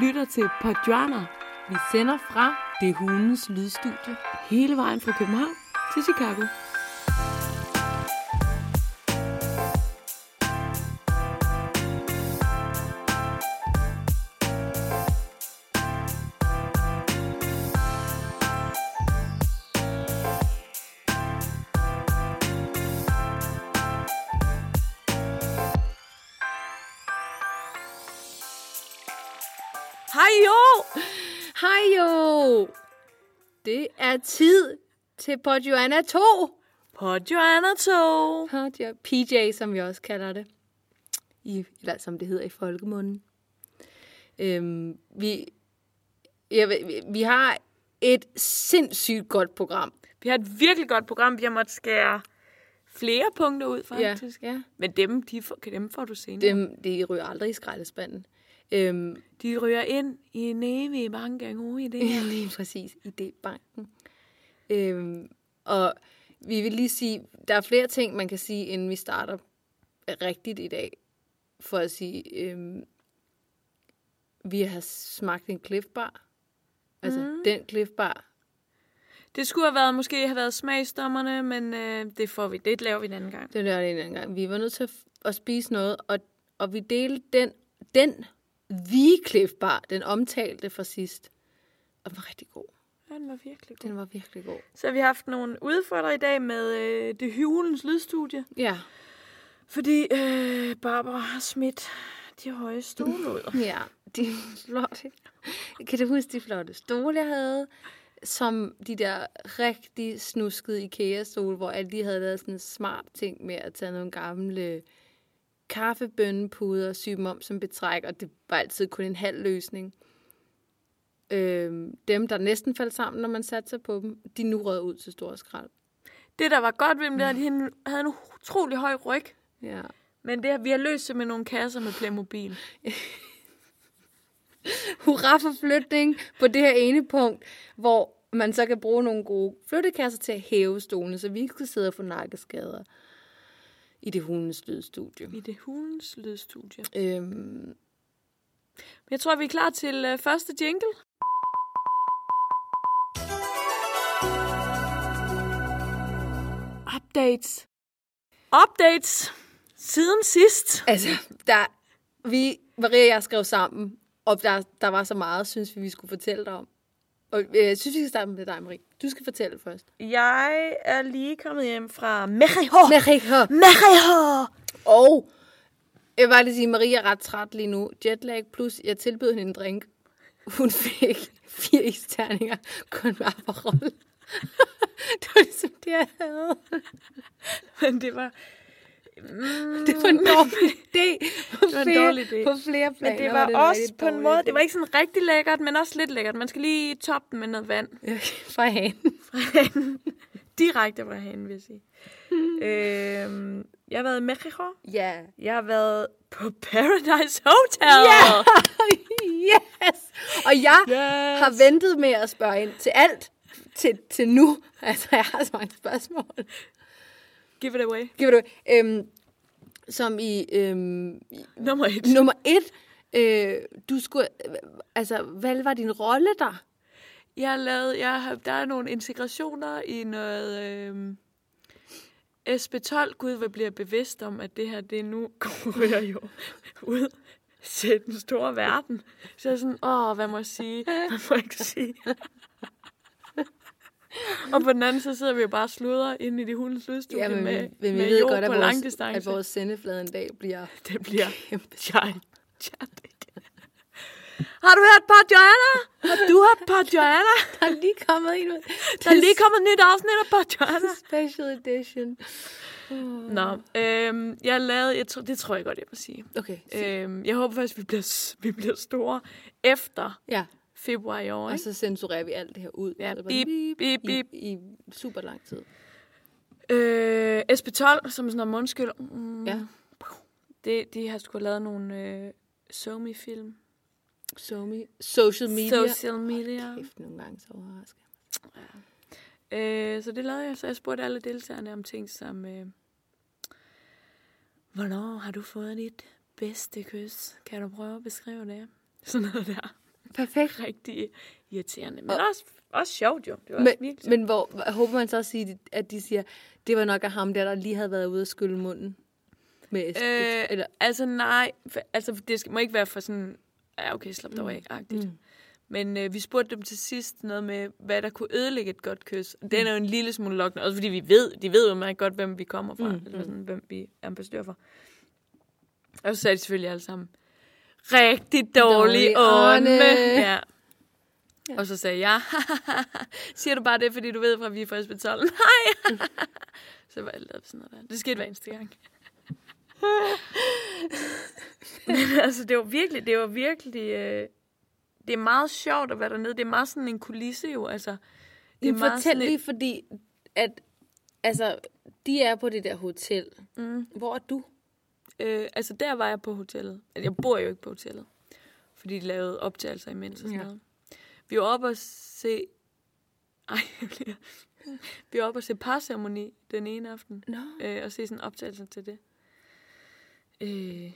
lytter til Podjourner. Vi sender fra Det Hundens Lydstudie. Hele vejen fra København til Chicago. Er tid til Podjoanna 2. Podjourner 2. Podjo- PJ, som vi også kalder det. I, eller som det hedder i folkemunden. Øhm, vi, ved- vi, vi har et sindssygt godt program. Vi har et virkelig godt program. Vi har måttet skære flere punkter ud, faktisk. ja. Men dem, de får, dem får du senere. Dem, det ryger aldrig i skraldespanden. Øhm, De ryger ind i en evig mange uge i det her. Lige præcis, idébanken. Øhm, og vi vil lige sige, der er flere ting, man kan sige, inden vi starter rigtigt i dag. For at sige, øhm, vi har smagt en Cliff Bar. Altså, mm. den Cliff Bar. Det skulle have været, måske have været smagsdommerne, men øh, det får vi. Det laver vi en anden gang. Det er det en anden gang. Vi var nødt til at, at spise noget, og, og vi delte den, den the Cliff Bar, den omtalte fra sidst. Og den var rigtig god. Den var virkelig god. Den var virkelig god. Så har vi haft nogle udfordrere i dag med øh, det hyvlens lydstudie. Ja. Fordi øh, Barbara har smidt de høje stole ud. Ja, de flotte. Kan du huske de flotte stole, jeg havde? Som de der rigtig snuskede IKEA-stole, hvor alle de havde lavet sådan en smart ting med at tage nogle gamle kaffebønnepuder og sy dem om som betræk, og det var altid kun en halv løsning. Øhm, dem, der næsten faldt sammen, når man satte sig på dem, de nu rød ud til store skrald. Det, der var godt ved dem, det er, at de havde en utrolig høj ryg. Ja. Men det, har- vi har løst det med nogle kasser med Playmobil. hurra for flytning på det her ene punkt, hvor man så kan bruge nogle gode flyttekasser til at hæve stolene, så vi ikke skal sidde og få nakkeskader i det hundens lydstudie. I det hulens lydstudie. Øhm, Jeg tror, vi er klar til øh, første jingle. Updates. Updates. Siden sidst. altså, der, vi, Maria og jeg skrev sammen, og der, der var så meget, synes vi, vi skulle fortælle dig om. Og øh, jeg synes, vi skal starte med dig, Marie. Du skal fortælle først. Jeg er lige kommet hjem fra Mexico. Maria, Mexico! Og jeg vil bare lige sige, Maria er ret træt lige nu. Jetlag plus, jeg tilbød hende en drink. Hun fik fire isterninger, kun med Aperol. det var ligesom det, jeg havde. Men det var... Mm, Det var en dårlig idé. På var en dårlig idé. På flere planer men det var en også rigtig på en måde... idé. Det var ikke sådan rigtig lækkert, men også lidt lækkert. Man skal lige toppe den med noget vand. Fra hanen. Direkte fra hanen, vil jeg sige. øhm, jeg har været i Mexico. Ja. Jeg har været på Paradise Hotel. Ja! yes! Og jeg Yes. har ventet med at spørge ind til alt til, til nu. Altså, jeg har så mange spørgsmål. Give it away. Giv det øhm, Som i øhm, Nummer et. nummer et. Øh, du skulle, øh, altså, hvad var din rolle der? Jeg har lavet, jeg har, der er nogle integrationer i noget øh, SP12. Gud, hvad bliver bevidst om, at det her, det nu går jeg jo ud til den store verden. Så jeg er sådan, åh, hvad må jeg sige? Hvad må jeg ikke sige? Og på den anden side sidder vi jo bare og sludrer inde i de hundes lydstudie men, med, men vi med ved jord godt, at på vores, langdistance. at vores sendeflade en dag bliver Det bliver kæmpe. gigantic. Har du hørt på Joanna? Har du hørt på Joanna? Der er lige kommet en. Der er lige kommet et nyt afsnit af på Joanna. Special edition. Nå, øhm, jeg lavede, jeg tror, det tror jeg godt, jeg vil sige. Okay, Øhm, jeg håber faktisk, vi bliver, vi bliver store efter ja. Februar i år. Og Ikke? så censurerer vi alt det her ud. Ja, Så bare bip, bip, bip. I, I super lang tid. Øh, SP12, som sådan en mundskyld. Mm, Ja. Det, de har sgu lavet nogle øh, somi-film. SoMe. Social media. Social media. Ej, kæft, nogle gange så overrasker. Øh, så det lavede jeg. Så jeg spurgte alle deltagerne om ting som... Øh, Hvornår har du fået dit bedste kys? Kan du prøve at beskrive det? Sådan noget der. Perfekt. rigtig irriterende. Men Og- også, også sjovt jo. Det var også Men, virkelig men hvor, håber man så at, sige, at de siger, det var nok af ham der, der lige havde været ude og skylle munden? Med Øh, eller, Altså nej, for, altså det skal, må ikke være for sådan, ja okay, slap dig af-agtigt. Mm. Men øh, vi spurgte dem til sidst noget med, hvad der kunne ødelægge et godt kys. Den er jo en lille smule lokkende, også fordi vi ved, de ved jo meget godt, hvem vi kommer fra, Mm, mm, eller sådan, hvem vi er ambassadør for. Og så sagde de selvfølgelig alle sammen, rigtig dårlig Dårlig ånde. ånde. Ja. Og så sagde jeg, siger du bare det, fordi du ved, fra vi er fra Esbetol? Nej! så var jeg lavet sådan noget der. Det skete hver eneste gang. Men altså, det var virkelig, det var virkelig, øh, det er meget sjovt at være dernede. Det er meget sådan en kulisse jo, altså. Det er meget fortæl lige, et- fordi at, altså, de er på det der hotel. Mm. Hvor er du? Øh, altså, der var jeg på hotellet. Altså, Jeg bor jo ikke på hotellet, fordi de lavede optagelser imens og sådan Ja. noget. Vi var oppe og se... Ej, jeg bliver... Vi var oppe og se parceremoni den ene aften. Nå. øh, og se sådan optagelser til det. Øh,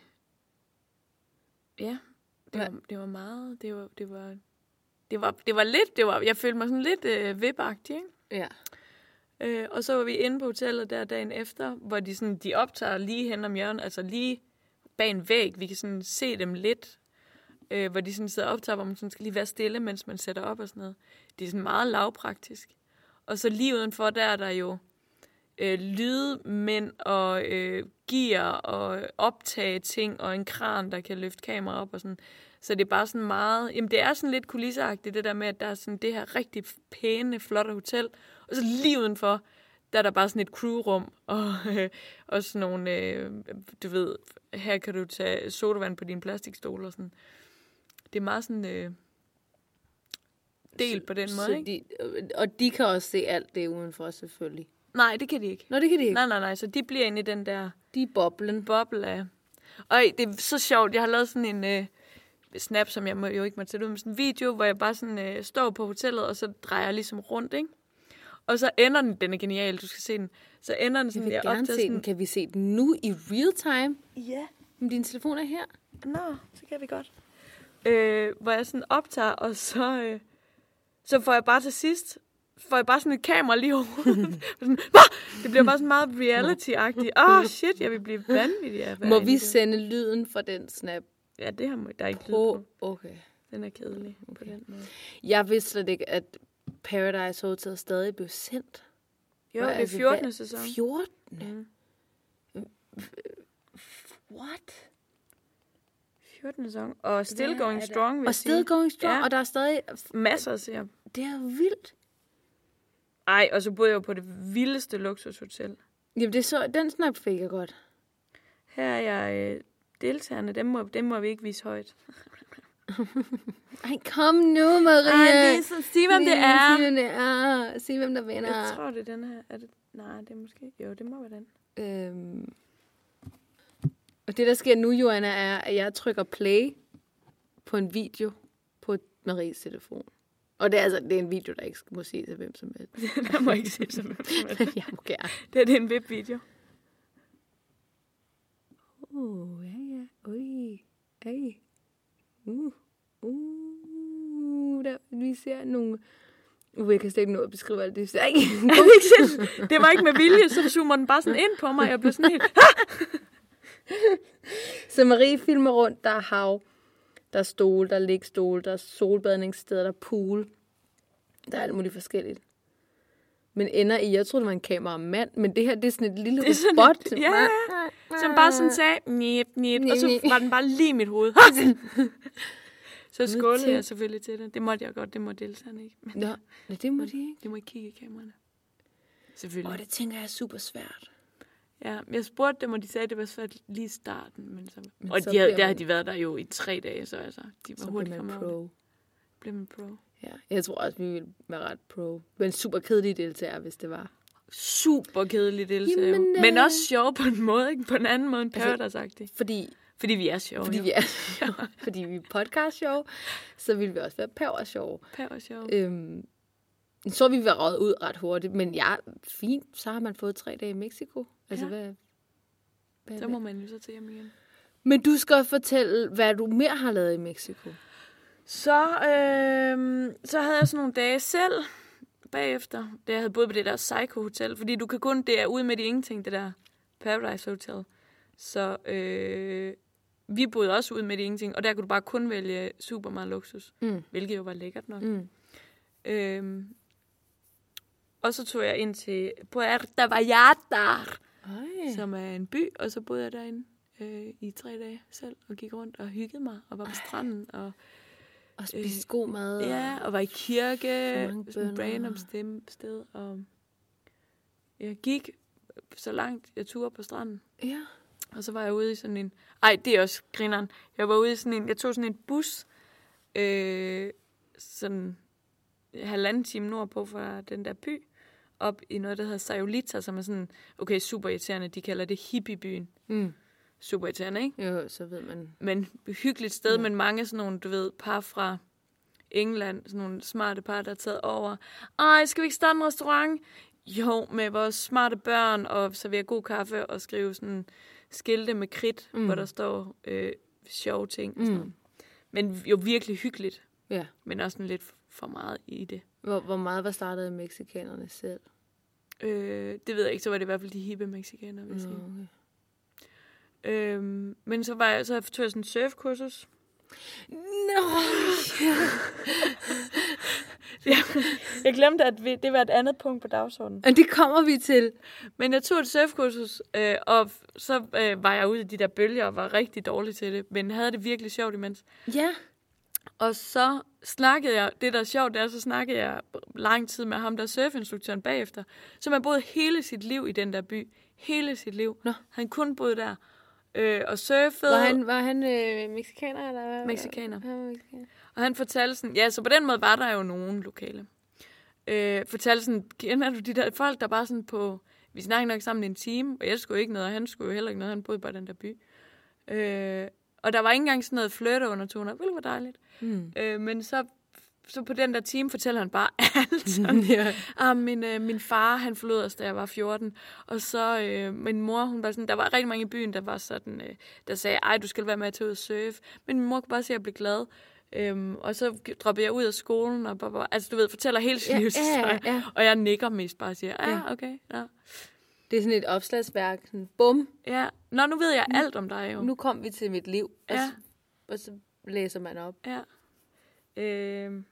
ja, det var, det var meget, det var, det var, det var, det var lidt, det var, jeg følte mig sådan lidt øh, vipagtig, ikke? Ja. Øh, og så var vi inde på hotellet der dagen efter, hvor de, sådan, de optager lige hen om hjørnet, altså lige bag en væg. Vi kan sådan se dem lidt, øh, hvor de sådan sidder og optager, hvor man sådan skal lige være stille, mens man sætter op og sådan noget. Det er sådan meget lavpraktisk. Og så lige udenfor, der er der jo øh, lydmænd og øh, gear og optage ting og en kran, der kan løfte kamera op og sådan. Så det er bare sådan meget... Jamen, det er sådan lidt kulisseagtigt, det der med, at der er sådan det her rigtig pæne, flotte hotel. Og så lige udenfor, der er der bare sådan et crewrum, og øh, og sådan nogle, øh, du ved, her kan du tage sodavand på din plastikstol og sådan. Det er meget sådan øh, delt på den måde, Så ikke? de, og de kan også se alt det udenfor, selvfølgelig. Nej, det kan de ikke. Nå, det kan de ikke. Nej, nej, nej, så de bliver inde i den der De er boblen. boble af... Og det er så sjovt, jeg har lavet sådan en øh, snap, som jeg må, jo ikke må sætte ud, med sådan en video, hvor jeg bare sådan øh, står på hotellet, og så drejer jeg ligesom rundt, ikke? Og så ender den, den er genial, du skal se den, så ender den Jeg sådan, vil jeg gerne optager se sådan, den. Kan vi se den nu i real time? Ja, Men din telefon er her. nå, så kan vi godt. Øh, hvor jeg sådan optager, og så, øh, så får jeg bare til sidst, får jeg bare sådan et kamera lige over hovedet. sådan, det bliver bare sådan meget reality-agtigt. Åh, oh, shit, jeg vil blive vanvittig af Må vi det. sende lyden fra den snap Ja, det har der er ikke lyd på? på. Okay. Den er kedelig okay. på den måde. Jeg vidste slet ikke, at Paradise Hotel stadig blev sendt. Jo, Hvad det er er det? 14. Hvad- sæson. 14. Mm. What? 14. sæson. Og Still Hvad Going? Strong, vil Og still sige. going strong, Ja. og der er stadig... Masser at se. Det er vildt. Ej, og så boede jeg jo på det vildeste luksushotel. Jamen, det så, den snap fik jeg godt. Her er jeg øh, deltagerne. Dem må, dem må vi ikke vise højt. Ej, kom nu, Maria. Ej, vis, sig, hvem det er. Sig, hvem det er. Sig, hvem der vinder. Jeg tror, det er den her. Er det? Nej, det er måske... Jo, det må være den. Øhm. Og det, der sker nu, Joanna, er, at jeg trykker play på en video på Maries telefon. Og det er altså det er en video, der ikke må se til hvem som helst. den må ikke se som hvem som helst. Jeg må gerne. Det er det er en VIP-video. Uh, ja, ja. Ui. Ej. Uh. Uh. Der, vi ser nogle... Uh, jeg kan slet ikke nå at beskrive alt det. Ej. Det var ikke med vilje, så zoomer den bare sådan ind på mig. og Jeg blev sådan helt... Så Marie filmer rundt, der er hav, der er stole, der er ligstole, der er solbadningssteder, der er pool. Der er alt muligt forskelligt. Men ender i, jeg troede, det var en kameramand, men det her, det er sådan et lille Det er sådan robot. et- ja, Som bare sådan sagde, nip, nip, og så var den bare lige i mit hoved. så skålede jeg selvfølgelig til det. Det måtte jeg godt, det må deltagerne ikke. Men Nå, Nå, det må de ikke. de må ikke kigge i kameraerne. Og Selvfølgelig. det tænker jeg er super svært. Ja, jeg spurgte dem, og de sagde, at det var svært lige i starten. Men så, Men og så de havde, der har de været der jo i tre dage, så altså, de var Så hurtigt kommet over det. pro. Blev man pro. Ja, jeg tror også, vi ville være ret pro. Men super kedelig deltager, hvis det var. Super kedelig deltagelse. Jamen, øh, Men også sjov på en måde, ikke? På en anden måde end Altså, Paradise-agtigt. Fordi, Fordi vi er sjove. fordi jo. vi er fordi vi er podcast show, så ville vi også være power show. Power sjov. Øhm, så ville vi være røget ud ret hurtigt, men ja, fint, så har man fået tre dage i Mexico. Altså, Ja. hvad, hvad, Så må man jo så til hjem igen. Men du skal fortælle, hvad du mere har lavet i Mexico. Så, øh, så havde jeg sådan nogle dage selv bagefter, da jeg havde boet på det der Psycho Hotel. Fordi du kan kun, det er ude med de ingenting, det der Paradise Hotel. Så øh, vi boede også ude med de ingenting, og der kunne du bare kun vælge super meget luksus. Mm. Hvilket jo var lækkert nok. Mm. Øhm, og så tog jeg ind til Puerto Vallarta, Ej. som er en by, og så boede jeg derinde øh, i tre dage selv, og gik rundt og hyggede mig, og var på stranden, og, Og spise god mad. ja, og var i kirke, Så random stem, sted, og jeg gik så langt jeg turde på stranden. ja. Og så var jeg ude i sådan en... Ej, det er også grineren. Jeg var ude i sådan en... Jeg tog sådan en bus, øh, sådan halvanden time nordpå fra den der by, op i noget, der hedder Sayulita, som er sådan, okay, super irriterende. De kalder det hippiebyen. Mm. Super irriterende, ikke? Jo, så ved man. Men hyggeligt sted, Ja. men mange sådan nogle, du ved, par fra England, sådan nogle smarte par, der er taget over. Ej, skal vi ikke starte en restaurant? Jo, med vores smarte børn, og servere god kaffe, og skrive sådan skilte med kridt, Mm. mm. hvor der står øh, sjove ting. Og sådan Mm. noget. Men jo virkelig hyggeligt, Ja. men også sådan lidt for meget i det. Hvor, hvor meget var startet af mexikanerne selv? Øh, det ved jeg ikke, så var det i hvert fald de hippe mexikanere, vil jeg sige. okay. Øhm, men så, var jeg, så tog jeg sådan en surfkursus. Nå! Jeg, jeg glemte, at vi, det var et andet punkt på dagsordenen. Og det kommer vi til. Men jeg tog et surfkursus, øh, og så øh, var jeg ude i de der bølger og var rigtig dårlig til det, men havde det virkelig sjovt imens. Ja. Og så snakkede jeg, det der er sjovt, det er, så snakkede jeg lang tid med ham, der er surfinstruktøren bagefter, som har boet hele sit liv i den der by. Hele sit liv. Nå. Han kun boet der. Øh, og surfede. Var han, var han øh, mexikaner? Eller? Mexikaner. Han var mexikaner. Og han fortalte sådan, ja, så på den måde var der jo nogen lokale. Øh, fortalte sådan, kender du de der folk, der bare sådan på, vi snakkede nok sammen en time, og jeg skulle ikke noget, og han skulle jo heller ikke noget, han boede bare i den der by. Øh, og der var ikke engang sådan noget flirte undertoner, hvilket var dejligt. Mm. Øh, men så, så på den der time fortæller han bare alt sådan. ja. Ah, min, øh, min far, han forlod os, da jeg var 14. Og så øh, min mor, hun var sådan, der var rigtig mange i byen, der var sådan, øh, der sagde, ej, du skal være med til at surfe. Men min mor kunne bare se, at jeg blev glad. Øhm, og så droppede jeg ud af skolen, og bare, bare, altså du ved, fortæller hele sin Ja, livshistorie. ja, ja. Og jeg nikker mest bare og siger, Ja. ja, okay, ja. Det er sådan et opslagsværk. Sådan, bum, ja. Nå, nu ved jeg alt om dig jo. nu kom vi til mit liv. Og, Ja. så, og så læser man op. Ja. Øhm.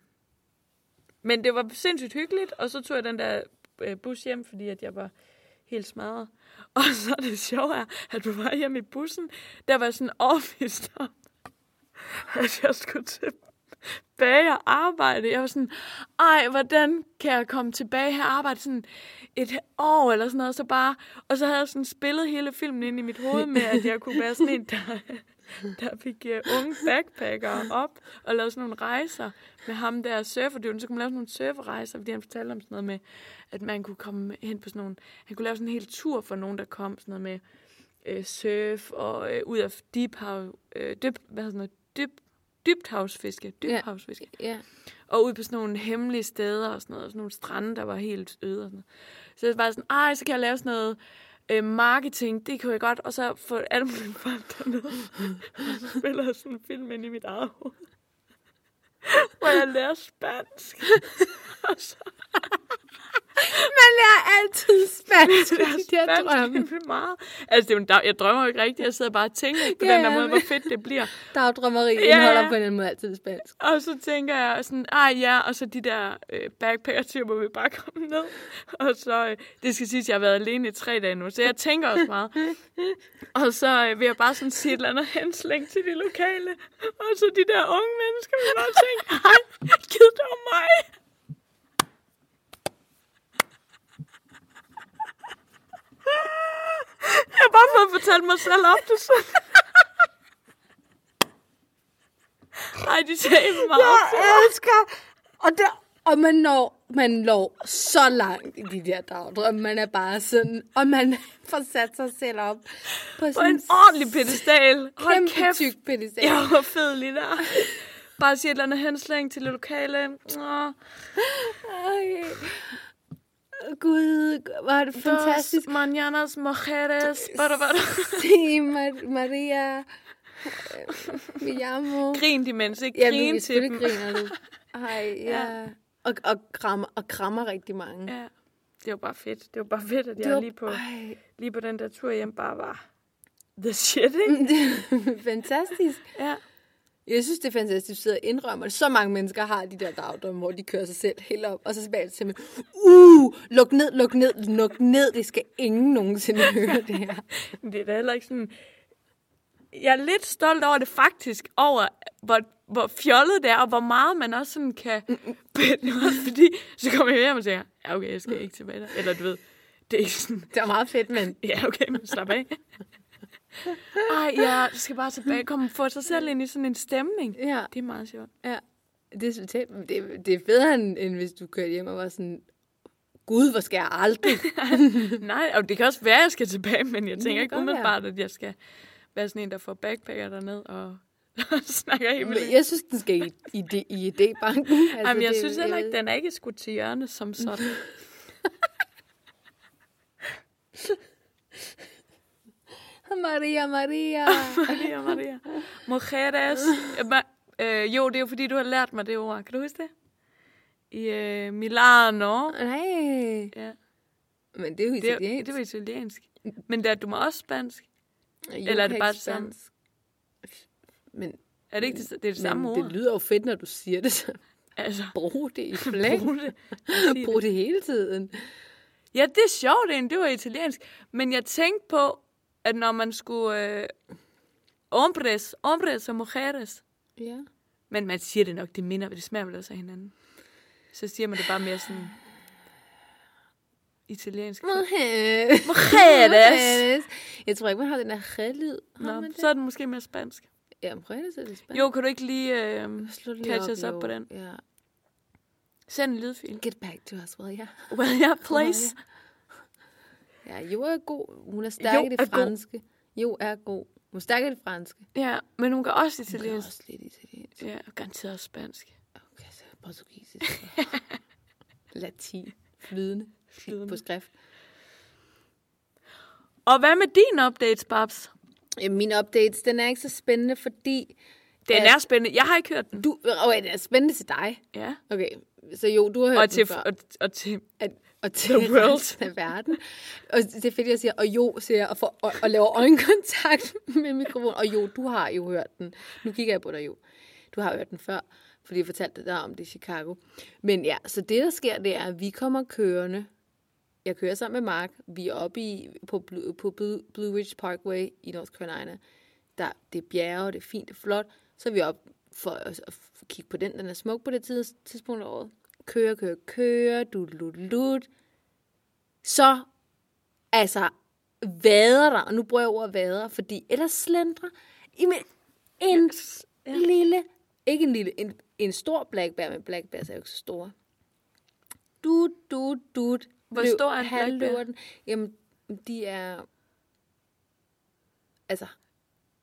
Men det var sindssygt hyggeligt, og så tog jeg den der øh, bus hjem, fordi at jeg var helt smadret. Og så er det sjove er, at på vej hjem i bussen, der var sådan overbevist om, at jeg skulle tilbage og arbejde. Jeg var sådan, ej, hvordan kan jeg komme tilbage her og arbejde sådan et år eller sådan noget, så bare, og så havde jeg sådan spillet hele filmen ind i mit hoved med, at jeg kunne være sådan en, der, der fik uh, unge backpackere op og lavede sådan nogle rejser med ham der surferdyven. Så kunne man lave sådan nogle surferrejser, fordi han fortalte om sådan noget med, at man kunne komme hen på sådan nogle, han kunne lave sådan en hel tur for nogen, der kom sådan noget med øh, surf og øh, ud af deep hav, øh, dyb, hvad hedder noget, dyb, dybthavsfiske, dybhavsfiske. Ja. Og ud på sådan nogle hemmelige steder og sådan noget. Sådan nogle strande, der var helt øde og sådan noget. Så jeg var sådan, ej, så kan jeg lave sådan noget øh, marketing. Det kunne jeg godt. Og så få alle mulige folk dernede. og så spiller jeg sådan en film ind i mit eget hoved. Hvor jeg lærer spansk. og så Man lærer altid spansk i lærer de der drømme. spansk vildt meget. Altså, det er jeg drømmer jo ikke rigtigt. Jeg sidder bare og tænker på Ja, den der ja, måde, hvor fedt det bliver. Dagdrømmeri Ja, indeholder ja. på en eller anden måde altid spansk. Og så tænker jeg sådan, ej ja, og så de der øh, backpacker-typer vil bare komme ned. Og så, øh, det skal siges, at jeg har været alene i tre dage nu, så jeg tænker også meget. Og så øh, vil jeg bare sådan sige et eller andet henslæng til de lokale. Og så de der unge mennesker vil bare tænke, ej, gid det var mig. Jeg har bare fået fortalt mig selv op det sådan. Ej, de sagde meget. Jeg elsker! Og, der, og man når, man når så langt i de der dagdrømme. Man er bare sådan, og man får sat sig selv op på på en ordentlig pedestal. Hold kæmpe kæft. tyk pedestal. Jeg var fed lige der. Bare sige et eller andet henslæng til det lokale. Åh, Ej. Gud, var det fantastisk. Dos mañanas mujeres. Bada, bada. Se Mar- Maria. Mi amo. Grin imens, ikke? Ja, Grin vi til dem. griner du. Ej, ja. Ja. Og, og, krammer, og krammer rigtig mange. Ja, det var bare fedt. Det var bare fedt, at Det jeg var- lige på, Ej, lige på den der tur hjem bare var the shit, ikke? fantastisk. Ja. Jeg synes, det er fantastisk, at sidder og indrømmer det. Så mange mennesker har de der dagdrømme, hvor de kører sig selv helt op, og så tilbage til mig, uh, luk ned, luk ned, luk ned, det skal ingen nogensinde høre det her. Det er da heller ikke sådan... Jeg er lidt stolt over det faktisk, over hvor, hvor fjollet det er, og hvor meget man også sådan kan... fordi så kommer jeg hjem og siger, ja okay, jeg skal ikke tilbage der. Eller du ved, det er ikke sådan, Det var meget fedt, men ja okay, men slap af. Ej, ja, du skal bare tilbage, komme få sig selv ind i sådan en stemning. ja, Det er meget sjovt. ja. Det, er, det, det, det er federe, end, hvis du kørte hjem og var sådan, Gud, hvor skal jeg aldrig? Nej, og det kan også være, at jeg skal tilbage, men jeg tænker ikke godt være. umiddelbart, at jeg skal være sådan en, der får backpacker derned og snakker helt vildt. jeg synes, den skal i, i, det- i idébanken. Altså, Jamen, jeg det- synes heller ikke, den er ikke skudt til hjørne som sådan. Maria, Maria. Maria, Maria. Mujeres. Øh, jo, det er jo fordi, du har lært mig det ord. Kan du huske det? I øh, Milano. Nej. Ja, Men det er jo det, er, italiensk. det var italiensk. Men der, du må også spansk. Jo, eller er det bare det samme? spansk. Men, Er det ikke det, det, er det samme men ord? det lyder jo fedt, når du siger det. Så altså, brug det i flæng. brug det. Brug det hele tiden. Ja, det er sjovt. Det var italiensk. Men jeg tænkte på, at når man skulle... Øh, hombres, hombres og mujeres. Ja. Men man siger det nok, det minder, det smager vel også af hinanden. Så siger man det bare mere sådan... Italiensk. Mujeres. Mujeres. Jeg tror ikke, man har den der re-lyd. Har Nå, det? så er det måske mere spansk. Ja, mujeres er det spændende. Jo, kan du ikke lige øh, lige catch os op jo. på den? Ja. sende en lydfil? Get back to us, will ya? Well, yeah, please. Ja, Jo er god. Hun er stærk Jo i det er god. franske. Jo er god. Hun er stærk i det franske. Ja, men hun kan også Hun kan italiensk. også lidt italiensk. Ja, og garanteret også spansk. Okay, så portugisisk. Latin. Flydende. Flydende. På skrift. Og hvad med din updates, Babs? Ja, min updates, den er ikke så spændende, fordi... Den at er spændende. Jeg har ikke hørt den. Du, okay, den er spændende til dig. Ja. Okay, så jo, du har hørt Og til, før. og, og til at, og til The world. af verden. Og det er fedt, jeg siger, og jo, siger jeg, og, for, og, og laver øjenkontakt med mikrofonen. Og jo, du har jo hørt den. Nu kigger jeg på dig jo. Du har hørt den før, fordi jeg fortalte dig om det i Chicago. Men ja, så det, der sker, det er, at vi kommer kørende. Jeg kører sammen med Mark. Vi er oppe i, på, Blue, på Blue, Blue Ridge Parkway i North Carolina. Der, det er bjerge, det er fint, det er flot. Så er vi op for kigge på den. Den er smuk på det tids, tidspunkt af året. Kører, kører, kører, du lut, lut. Så, altså, vader der, og nu bruger jeg ordet vader, fordi ellers slendrer i min, en Ja. lille, ikke en lille, en, en stor black bear, men black bears er jo ikke så store. Dut, dut, dut. Hvor Løb- stor er en black bear? halvløber den. Jamen, de er, altså,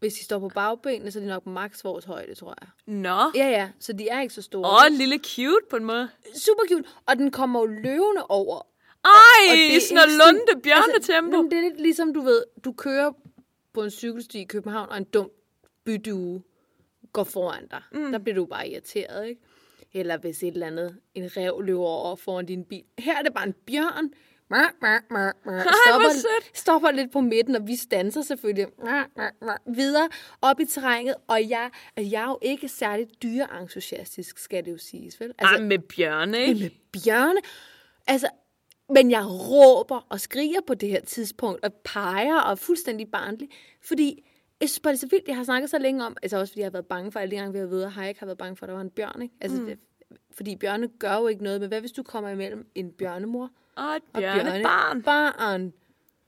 hvis de står på bagbenene, så er de nok maks vores højde, tror jeg. Nå. Ja, ja, så de er ikke så store. Åh, en lille cute på en måde. Super cute, og den kommer jo løvende over. Ej, Og det er sådan noget lunde bjørnetempo. Altså, det er lidt ligesom, du ved, du kører på en cykelsti i København, og en dum bydue går foran dig. Mm. Der bliver du bare irriteret, ikke? Eller hvis et eller andet, en rev løber over foran din bil. Her er det bare en bjørn. Stopper, stopper lidt på midten, og vi standser selvfølgelig videre op i terrænet. Og jeg, jeg er jo ikke særlig dyreentusiastisk, skal det jo siges, vel? Altså, Ej, med bjørne, ikke? med bjørne. Altså, men jeg råber og skriger på det her tidspunkt, og peger og er fuldstændig barnlig, fordi jeg synes bare, det er så vildt, jeg har snakket så længe om, altså også fordi jeg har været bange for, alle de gange, vi har været ude, har jeg ikke har været bange for, at der var en bjørn, ikke? Altså, mm. det, fordi bjørne gør jo ikke noget, men hvad hvis du kommer imellem en bjørnemor Åh, et og bjørnebarn. barn?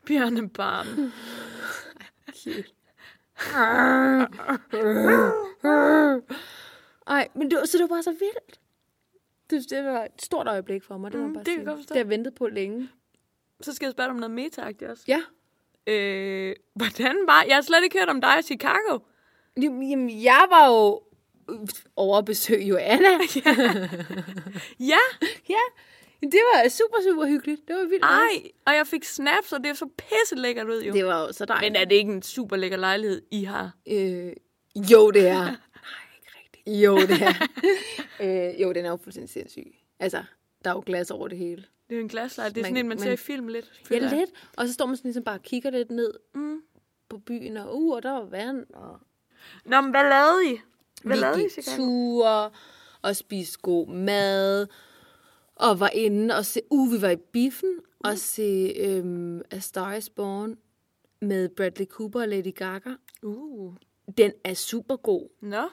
Bjørnebarn. Cute. Ej, men det, var- så det var bare så vildt. Det, det var et stort øjeblik for mig, det må Mm, bare det forstå. Det har jeg ventet på længe. Så skal jeg spørge dig om noget meta også. Ja. Øh, hvordan var... Jeg har slet ikke hørt om dig i Chicago. Jamen, jeg var jo øh, over at besøge Joanna. Ja, ja, det var super, super hyggeligt. Det var vildt. ej. Og jeg fik snaps, og det er så pisse lækkert ud, jo. Det var jo så dejligt. Men er det ikke en super lækker lejlighed, I har? Øh, Jo, det er. Nej, ikke rigtigt. Jo, det er. øh, jo, den er jo fuldstændig sindssyg. Altså, der er jo glas over det hele. Det er jo en glaslejr. Det er sådan en, man man- ser i film lidt. Ja, jeg. lidt. Og så står man sådan ligesom bare og kigger lidt ned Mm. på byen, og uh, og der var vand, og Nå, men hvad lavede I? Hvad vi lavede I, gik ture, og spiste god mad, og var inde og se, uh, vi var i biffen, og se øhm, A Star is Born med Bradley Cooper og Lady Gaga. Uh. Den er super god, Nå.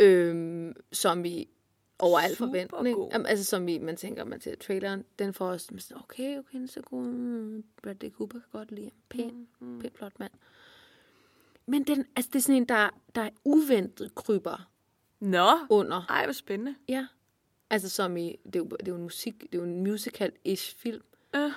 øhm, som vi over al forventning. Jamen, altså som vi, man tænker, man ser traileren, den får os sådan, okay, okay, den er så god. Mm, Bradley Cooper kan godt lide. Pæn, mm. pæn flot mand. Men den, altså, det er sådan en, der, der er uventet kryber Nå. under. Ej, hvor spændende. Ja. Altså som i, det er jo, det er jo en musik, det er jo en musical-ish film. Øh.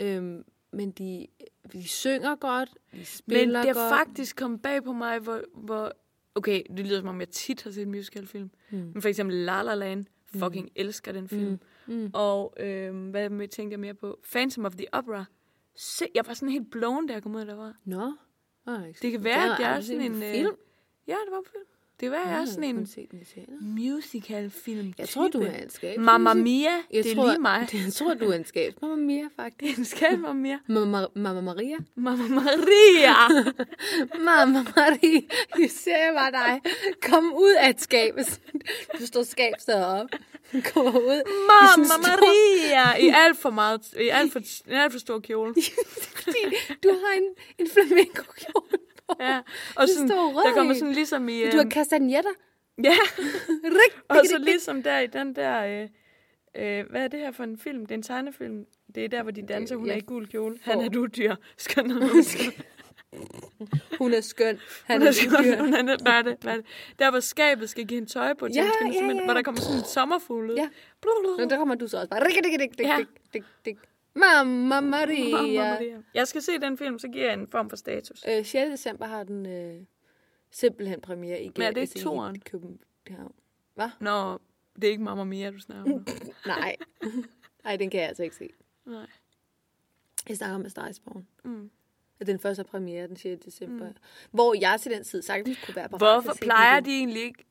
Øhm, men de, de synger godt, de Men spiller det er godt. faktisk kommet bag på mig, hvor, hvor... Okay, det lyder som om, jeg tit har set en musicalfilm. Mm. Men for eksempel La La Land. Fucking mm. elsker den film. Mm. Og øhm, hvad med- tænkte jeg mere på? Phantom of the Opera. Se, jeg var sådan helt blown, da jeg kom ud derfra. Nå. Oh, Det kan være, at det er sådan en... øh, film. Ja, det var en film. Det at jeg er sådan en i musical-film. Jeg tror, du er en skab. Mamma Mia, Jeg det er tror, lige mig. Jeg tror, du er en skab. Mamma Mia, Det faktisk. en skab, Mamma Mia. Mamma, Mamma Maria. Mamma Maria. Mamma Maria. Jeg ser bare dig. Kom ud af et skab. Du står skab deroppe. Kommer ud. i Mamma stor- Maria. I alt for meget, i alt for, en alt for stor kjole. Du har en, en flamenco-kjole. Ja. Og sådan, står der kommer sådan ligesom i... Du har øhm, kastagnetter. Ja, Rik, og så ligesom der i den der... Øh, øh, hvad er det her for en film? Det er en tegnefilm. Det er der, hvor de danser. Hun Ja. er i gul kjole. Han er du dyr. Skøn. Hun er skøn. Han Hun er er skøn. dyr. Hun er hvad er det? Hvad er det? Der, hvor skabet skal give hende tøj på. Ja, ja, simpelthen- ja. Hvor der kommer sådan en sommerfugl ud. Ja. Blablabla. Men der kommer du så også bare. Rik, rik, rik, rik, Ja. rik, rik, rik. Mamma Maria. Mamma Maria. Jeg skal se den film, så giver jeg en form for status. Øh, 6. december har den øh, simpelthen premiere i Men er det ikke toeren? København. Hvad? Nå, det er ikke Mamma Mia, du snakker om. Nej. Nej, den kan jeg altså ikke se. Nej. Jeg snakker om Starsborn. Mm. Den første er premiere den 6. december. Mm. Hvor jeg til den tid sagtens kunne være på Hvorfor plejer de egentlig ikke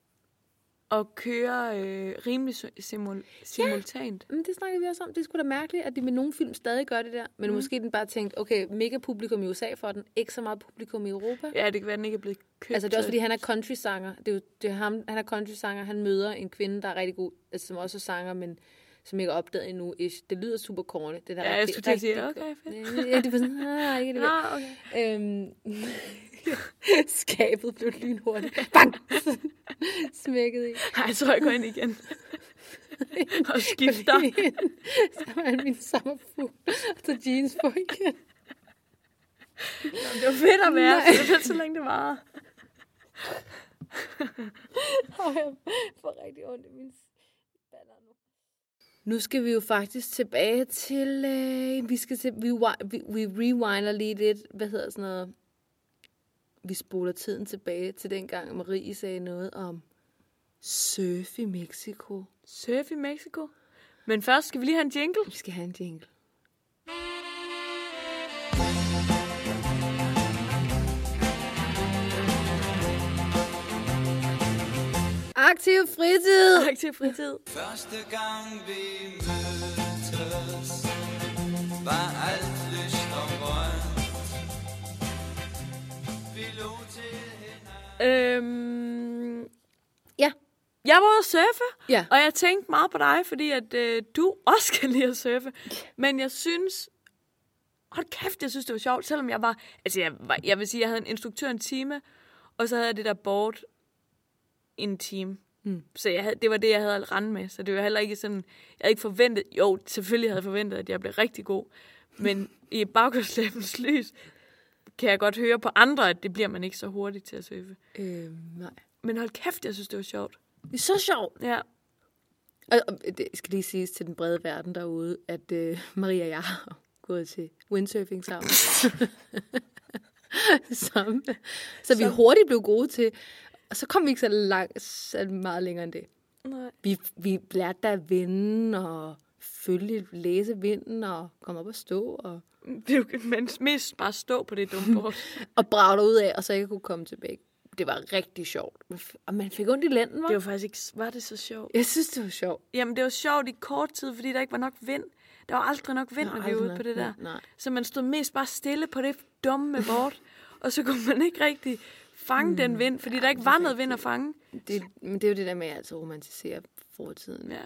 at køre øh, rimelig si- simul- simultant? Men det snakker vi også om. Det er sgu da mærkeligt, at de med nogle film stadig gør det der. Men mm. måske den bare tænkt, okay, mega publikum i USA for den, ikke så meget publikum i Europa. Ja, det kan være, den ikke er blevet købt. Altså, det er også, så- fordi han er country-sanger. Det er jo, det er ham, han er country-sanger. Han møder en kvinde, der er rigtig god, altså, som også er sanger, men som ikke er opdaget endnu. Ish. Det lyder super corny. Det der Ja, jeg skulle til at sige, okay, fedt. Ja, det var sådan, ah, ikke det. Nå, okay. Øhm, skabet blev lynhurtigt. Bang! Smækket i. Ej, jeg tror, jeg går ind igen. og skifter. Så var han min sommerfugl. Og så jeans på igen. Det var fedt at være, så det så længe det var. Og jeg får rigtig ondt i min baller nu. Skal vi jo faktisk tilbage til, øh, vi skal til, vi, vi, vi rewinder lige lidt, hvad hedder sådan noget, vi spoler tiden tilbage til dengang Marie sagde noget om surf i Mexico. Surf i Mexico. Men først skal vi lige have en jingle. Vi skal have en jingle. Aktiv fritid! Aktiv fritid. Første gang vi mødtes Var alt lyst og grønt Vi lå til hinanden Øhm, Ja. jeg var ude at surfe, Ja. og jeg tænkte meget på dig, fordi at øh, du også kan lide at surfe. Men jeg synes... Hold kæft, jeg synes, det var sjovt, selvom jeg var... Altså, jeg, var, jeg vil sige, jeg havde en instruktør en time, og så havde jeg det der board en time. Mm. Så jeg havde, det var det, jeg havde at rende med. Så det var heller ikke sådan... Jeg havde ikke forventet... Jo, selvfølgelig havde jeg forventet, at jeg blev rigtig god. Men i baggrundslæbens lys kan jeg godt høre på andre, at det bliver man ikke så hurtigt til at surfe. Øh, nej. Men hold kæft, jeg synes, det var sjovt. Det er så sjovt. Ja. Og, og det skal lige siges til den brede verden derude, at øh, Maria og jeg har gået til windsurfing sammen. sammen. Så vi hurtigt blev gode til. Og så kom vi ikke så langt, så meget længere end det. Nej. Vi, vi lærte da at vinde og følge, læse vinden og komme op og stå og, Det er jo men mest bare stå på det dumme bord. og brage ud af, og så ikke kunne komme tilbage det var rigtig sjovt. Og man fik ondt i lænden, var? Det var faktisk ikke... Var det så sjovt? Jeg synes, det var sjovt. Jamen, det var sjovt i kort tid, fordi der ikke var nok vind. Der var aldrig nok vind, når vi var ude på det der. nej. Så man stod mest bare stille på det dumme bord. og så kunne man ikke rigtig fange mm. den vind, fordi ja, der ikke var noget vind at fange. Det, men det er jo det der med, at jeg altid romantiserer fortiden. Ja.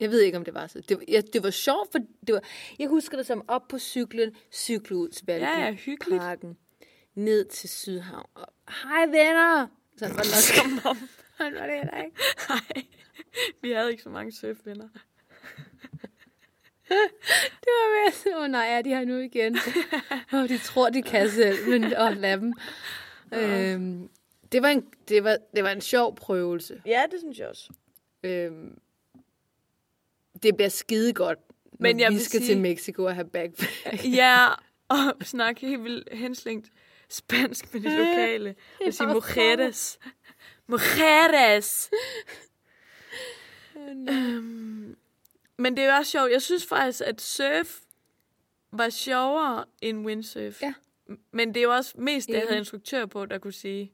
Jeg ved ikke, om det var så. Det var, ja, det var sjovt, for det var, jeg husker det som op på cyklen, cykle ud til Valby, Ja, ja, hyggeligt. Parken, ned til Sydhavn. Og, Hej venner! Sådan var det nok. Om... Sådan var det heller ikke. Nej, vi havde ikke så mange surfvenner. Det var mere sådan, åh oh, nej, er de her nu igen? oh, de tror, de kan selv, men åh, oh, lad dem. Øhm, det, var en, det, var, det var en sjov prøvelse. Ja, det synes jeg også. Øhm, det bliver skide godt, Men jeg vi skal sige- til Mexico og have backpack. Ja, og snakke helt vildt henslængt spansk med de lokale. Og sige mujeres. Mujeres! Øhm, men det er jo også sjovt. Jeg synes faktisk, at surf var sjovere end windsurf. Ja. Men det er jo også mest, det jeg havde instruktør på, der kunne sige,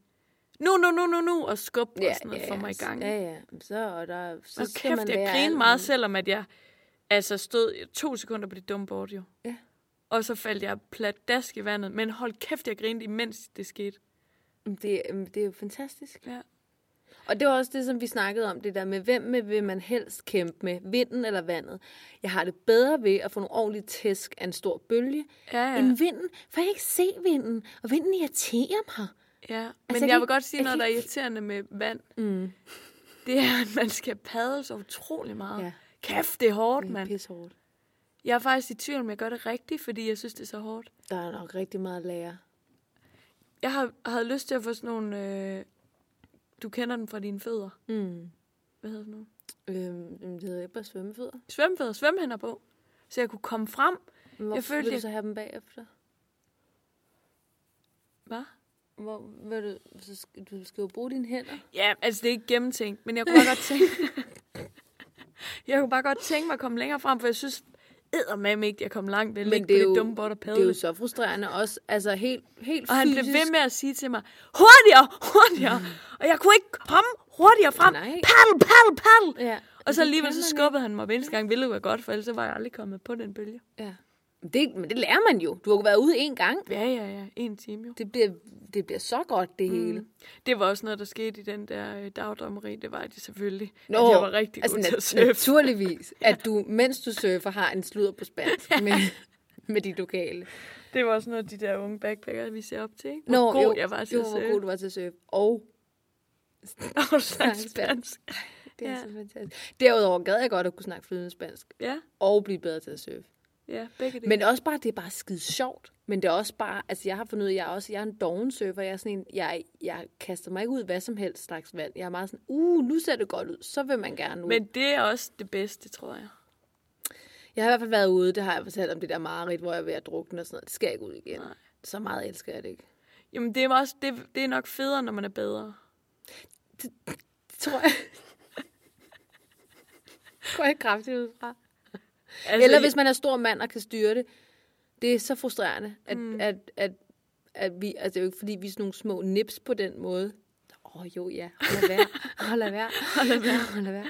nu, nu, nu, nu, nu, og skubbe og sådan noget for mig i gang. Ja, ja. Så, og der, så Og skal kæft, man jeg grinede meget, selvom at jeg altså stod to sekunder på det dumme bord, jo. Ja. Og så faldt jeg pladask i vandet. Men hold kæft, jeg grinede, imens det skete. Det, det er jo fantastisk. Ja. Og det var også det, som vi snakkede om, det der med, hvem med vil man helst kæmpe med, vinden eller vandet. Jeg har det bedre ved at få nogle ordentlige tæsk af en stor bølge, Ja, ja. end vinden, for jeg kan ikke se vinden, og vinden irriterer mig. ja. Men jeg jeg, kan vil godt sige jeg noget, der er irriterende med vand. Mm. Det er, at man skal padle så utrolig meget. Ja. Kæft, det er hårdt, Det er mand. pissehårdt. Jeg er faktisk i tvivl, om jeg gør det rigtigt, fordi jeg synes, det er så hårdt. Der er nok rigtig meget at lære. Jeg har, havde lyst til at få sådan nogle... Øh, du kender dem fra dine fødder. Mm. Hvad hedder sådan nogle? Øhm, det hedder ikke bare svømmefødder. Svømmefødder, svømmehænder på. Så jeg kunne komme frem. Hvor Jeg følte, vil du så have dem bagefter? Hvad? Hvor, vil du, så skal, du skal jo bruge dine hænder. Ja, altså det er ikke gennemtænkt, men jeg kunne bare godt tænke... jeg kunne bare godt tænke mig at komme længere frem, for jeg synes eddermame ikke, jeg kom langt ved at ligge det på det dumme bord og Det er padle. jo så frustrerende også. Altså helt, helt Og han blev fysisk. ved med at sige til mig, hurtigere, hurtigere. Og jeg kunne ikke komme hurtigere frem. Nej. Paddle, paddle, paddle. Ja. Og så alligevel så skubbede han mig hver eneste gang, ville det være godt, for ellers så var jeg aldrig kommet på den bølge. Ja. Det, men det lærer man jo. Du har jo været ude en gang. Ja, ja, ja. En time jo. Det bliver, det bliver så godt, det hele. Det var også noget, der skete i den der øh, dagdrømmeri. Det var det selvfølgelig. Nå, at jeg var rigtig god altså, til at nat- surfe. naturligvis, at du, mens du surfer, har en sludder på spansk med, med de lokale. Det var også noget, af de der unge backpackere, vi ser op til. Ikke? Nå, Hvor god jo, jeg var til jo, at hvor surfe. god du var til at surfe. Og Og snakke spansk. spansk. det er Ja. så fantastisk. Derudover gad jeg godt at kunne snakke flydende spansk. Ja, Og blive bedre til at surfe. Ja, begge dele. Men også bare, det er bare skide sjovt. Men det er også bare, altså jeg har fundet ud af, jeg er også, jeg er en doven surfer. Jeg er sådan en, jeg, jeg kaster mig ikke ud i hvad som helst slags vand. Jeg er meget sådan, uh, nu ser det godt ud. Så vil man gerne ud. Men det er også det bedste, tror jeg. Jeg har i hvert fald været ude, det har jeg fortalt om det der mareridt, hvor jeg er ved at drukne og sådan noget. Det skal jeg ikke ud igen. Nej. Så meget elsker jeg det ikke. Jamen, det er, også, det, det er nok federe, når man er bedre. Det tror jeg. Går jeg kraftigt ud fra. Altså, Eller hvis man er stor mand og kan styre det. Det er så frustrerende, at, mm. at, at, at vi, altså det er jo ikke fordi, vi er sådan nogle små nips på den måde. Åh oh, jo, ja, hold være, hold være, hold være, hold være.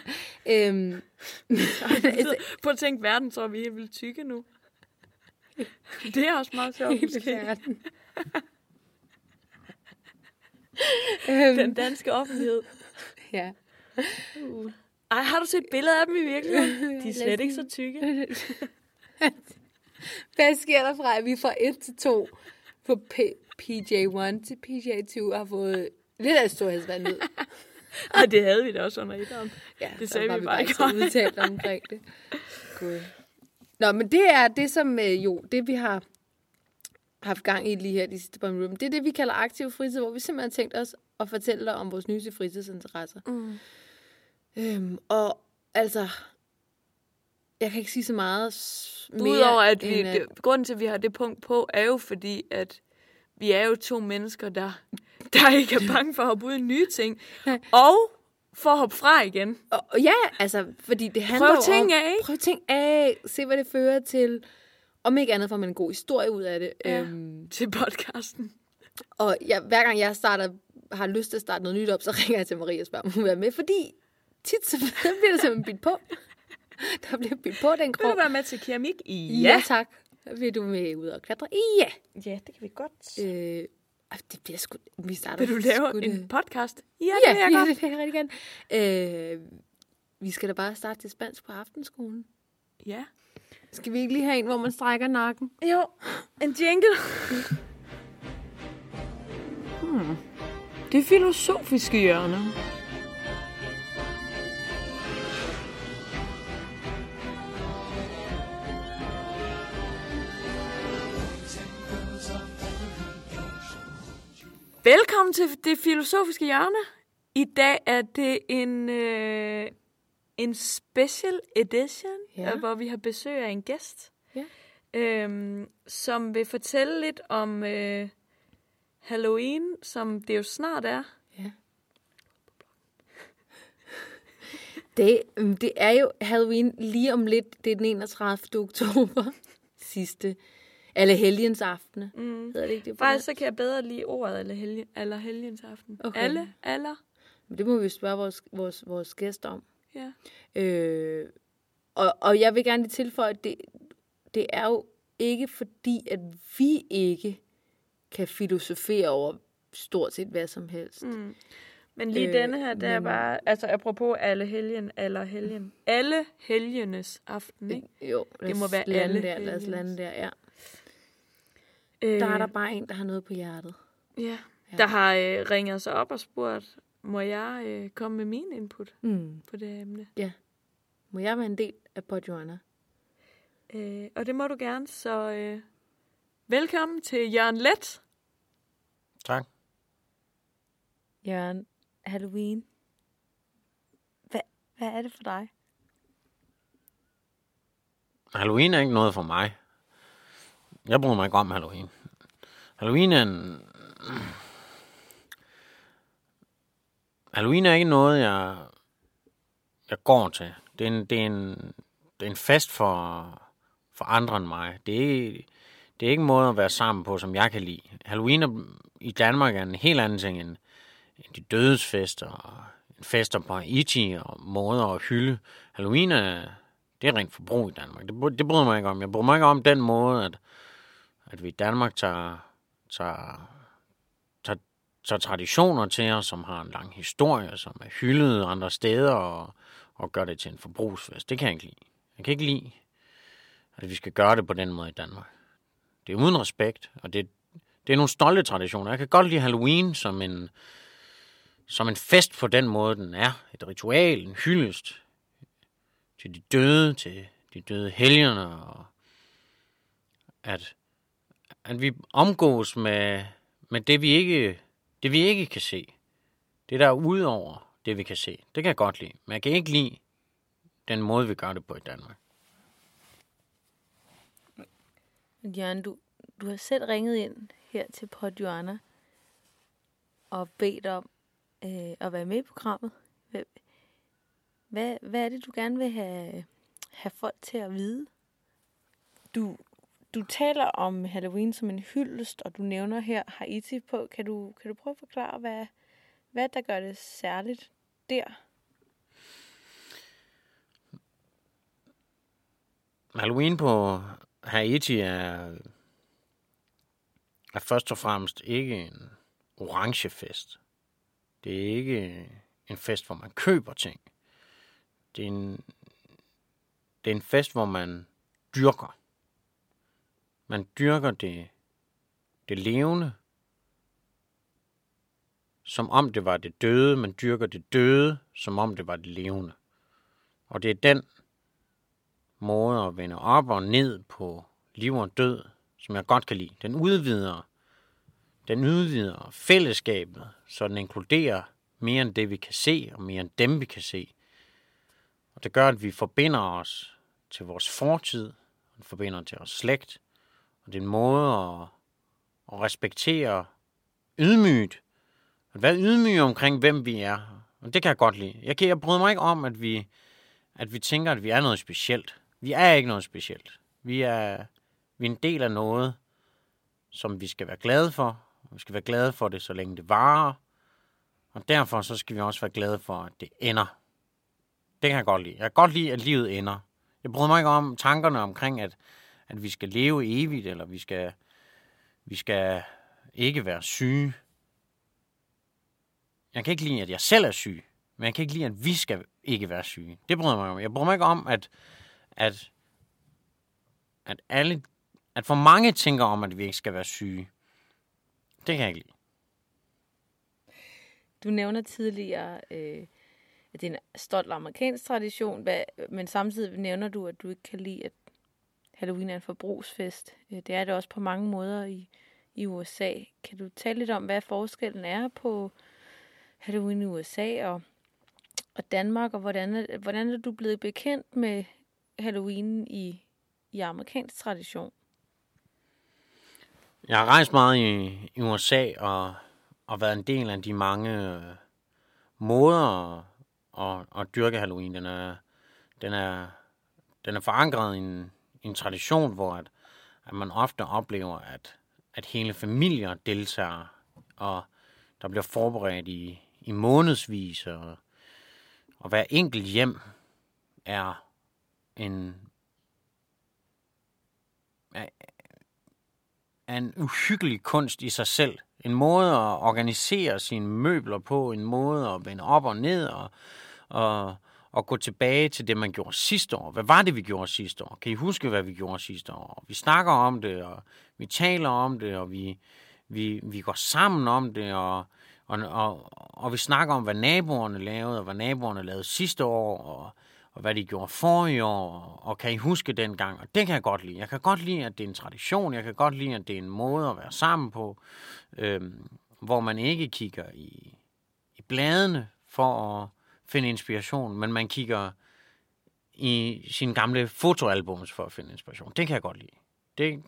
Øhm, altså, Prøv at tænke, verden tror, vi er vildt tykke nu. Det er også meget sjovt, hele verden. øhm, Den danske offentlighed. ja. Ej, har du set billeder af dem i virkeligheden? De er slet ikke så tykke. Hvad sker der fra, at vi fra 1 til 2 på P- PJ1 til PJ2 har fået lidt af storhedsvand ud? Og det havde vi da også under et om. Ja, Det sagde vi bare ikke udtalt omkring det. God. Nå, men det er det, som øh, jo, det vi har haft gang i lige her de sidste par minutter. Det er det, vi kalder aktiv fritid, hvor vi simpelthen har tænkt os at fortælle dig om vores nyeste fritidsinteresser. Mm. Øhm, og altså, jeg kan ikke sige så meget mere. Udover at vi, end, det, grunden til, at vi har det punkt på, er jo fordi, at vi er jo to mennesker, der, der ikke er bange for at hoppe ud i nye ting. Og for at hoppe fra igen. Og, ja, altså, fordi det handler Prøv ting om... af? Prøv ting af. Se, hvad det fører til. Om ikke andet får man en god historie ud af det. Ja. Øhm, Til podcasten. Og jeg, hver gang jeg starter har lyst til at starte noget nyt op, så ringer jeg til Marie og spørger, om hun vil være med. Fordi tit så bliver der simpelthen bidt på. Der bliver bidt på den Vil krog. du være med til keramik? Ja, tak. Vil du med ud og klatre? Ja. Ja, det kan vi godt. Øh, det bliver sgu... Vi starter Vil du lave det- en podcast? Ja, Ja, det vil jeg ja, godt. det vil jeg rigtig gerne. Øh, vi skal da bare starte til spansk på aftenskolen. Ja. Skal vi ikke lige have en, hvor man strækker nakken? Jo, en jingle. Hmm. Det filosofiske hjørne. Velkommen til det filosofiske hjørne. I dag er det en, øh, en special edition, Ja. ja. hvor vi har besøg af en gæst Ja. øhm, som vil fortælle lidt om øh, Halloween, som det jo snart er. Ja. Det, øhm, det er jo Halloween lige om lidt. Det er den 31. oktober sidste. Alle helgens aften. Mm. Hedder det ikke det? Faktisk så kan jeg bedre lide ordet eller, helgen, eller helgens aften. Okay. Alle, aller. Men det må vi spørge vores, vores, vores gæst om. Ja. Øh, og, og jeg vil gerne lige tilføje, at det, det er jo ikke fordi, at vi ikke kan filosofere over stort set hvad som helst. Mm. Men lige Øh, denne her, det er bare, altså apropos alle helgen, eller helgen. Alle helgenes aften, ikke? Jo, Det må være alle der, lad os lande der, ja. Øh, Der er der bare en, der har noget på hjertet. ja. Der har øh, ringet sig op og spurgt, må jeg øh, komme med min input Mm. på det emne? Må jeg være en del af Podjoanna? Øh, og det må du gerne, så øh, velkommen til Jørgen Let. Tak. Jørgen, Halloween. Hvad, hvad er det for dig? Halloween er ikke noget for mig. Jeg bryder mig ikke om Halloween. Halloween er en... Halloween er ikke noget, jeg, jeg går til. Det er en, det er en, det er en fest for, for andre end mig. Det er, ikke- det er ikke en måde at være sammen på, som jeg kan lide. Halloween er, i Danmark er en helt anden ting end, end de dødes fester og fester på Haiti og måder at hylde. Halloween er, det er rent forbrug i Danmark. Det, det bryder mig ikke om. Jeg bryder mig ikke om den måde, at, at vi i Danmark tager, tager, tager, tager traditioner til os, som har en lang historie, som er hyldet andre steder, og, og gør det til en forbrugsfest. Det kan jeg ikke lide. Jeg kan ikke lide, at vi skal gøre det på den måde i Danmark. Det er uden respekt, og det, det er nogle stolte traditioner. Jeg kan godt lide Halloween som en, som en fest på den måde, den er. Et ritual, en hyldest til de døde, til de døde helgerne, og at, at vi omgås med, med det, vi ikke, det, vi ikke kan se. Det, der er ude over det, vi kan se. Det kan jeg godt lide. Men jeg kan ikke lide den måde, vi gør det på i Danmark. Jørgen, du, du har selv ringet ind her til Podjoanna og bedt om øh, at være med i programmet. Hvad, hvad, hvad er det, du gerne vil have, have folk til at vide? Du, du taler om Halloween som en hyldest, og du nævner her Haiti på. Kan du, kan du prøve at forklare, hvad, hvad der gør det særligt der? Halloween på Haiti er, er først og fremmest ikke en orange fest. Det er ikke en fest, hvor man køber ting. Det er en, det er en fest, hvor man dyrker. Man dyrker det, det levende, som om det var det døde. Man dyrker det døde, som om det var det levende. Og det er den måde at vende op og ned på liv og død, som jeg godt kan lide. Den udvider, den udvider fællesskabet, så den inkluderer mere end det, vi kan se, og mere end dem, vi kan se. Og det gør, at vi forbinder os til vores fortid, og forbinder til vores slægt, og din måde at, at respektere ydmygt, at være ydmyg omkring, hvem vi er. Og det kan jeg godt lide. Jeg, kan, jeg bryder mig ikke om, at vi, at vi tænker, at vi er noget specielt. Vi er ikke noget specielt. Vi er, vi er en del af noget, som vi skal være glade for. Vi skal være glade for det, så længe det varer. Og derfor så skal vi også være glade for, at det ender. Det kan jeg godt lide. Jeg kan godt lide, at livet ender. Jeg bryder mig ikke om tankerne omkring, at, at vi skal leve evigt, eller vi skal, vi skal ikke være syge. Jeg kan ikke lide, at jeg selv er syg, men jeg kan ikke lide, at vi skal ikke være syge. Det bryder jeg mig om. Jeg bryder mig ikke om, at, at, at alle, at for mange tænker om, at vi ikke skal være syge. Det kan jeg ikke lide. Du nævner tidligere, øh, at det er en stolt amerikansk tradition, men samtidig nævner du, at du ikke kan lide, at Halloween er en forbrugsfest. Øh, det er det også på mange måder i, i USA. Kan du tale lidt om, hvad forskellen er på Halloween i USA og, og Danmark, og hvordan hvordan er du blevet bekendt med Halloween i, i amerikansk tradition? Jeg har rejst meget i, i USA og, og været en del af de mange øh, måder at, at, at dyrke Halloween. Den er, den er, den er forankret i en, en tradition, hvor at, at man ofte oplever, at, at hele familier deltager, og der bliver forberedt i, i månedsvis, og, og hver enkelt hjem er en er en uhyggelig kunst i sig selv. En måde at organisere sine møbler på, en måde at vende op og ned og, og, og gå tilbage til det, man gjorde sidste år. Hvad var det, vi gjorde sidste år? Kan I huske, hvad vi gjorde sidste år? Vi snakker om det, og vi taler om det, og vi, vi, vi går sammen om det, og, og, og, og vi snakker om, hvad naboerne lavede, og hvad naboerne lavede sidste år, og, og hvad de gjorde forrige år, og kan I huske dengang? Og det kan jeg godt lide. Jeg kan godt lide, at det er en tradition. Jeg kan godt lide, at det er en måde at være sammen på, øhm, hvor man ikke kigger i, i bladene for at finde inspiration, men man kigger i sine gamle fotoalbums for at finde inspiration. Det kan jeg godt lide. Det,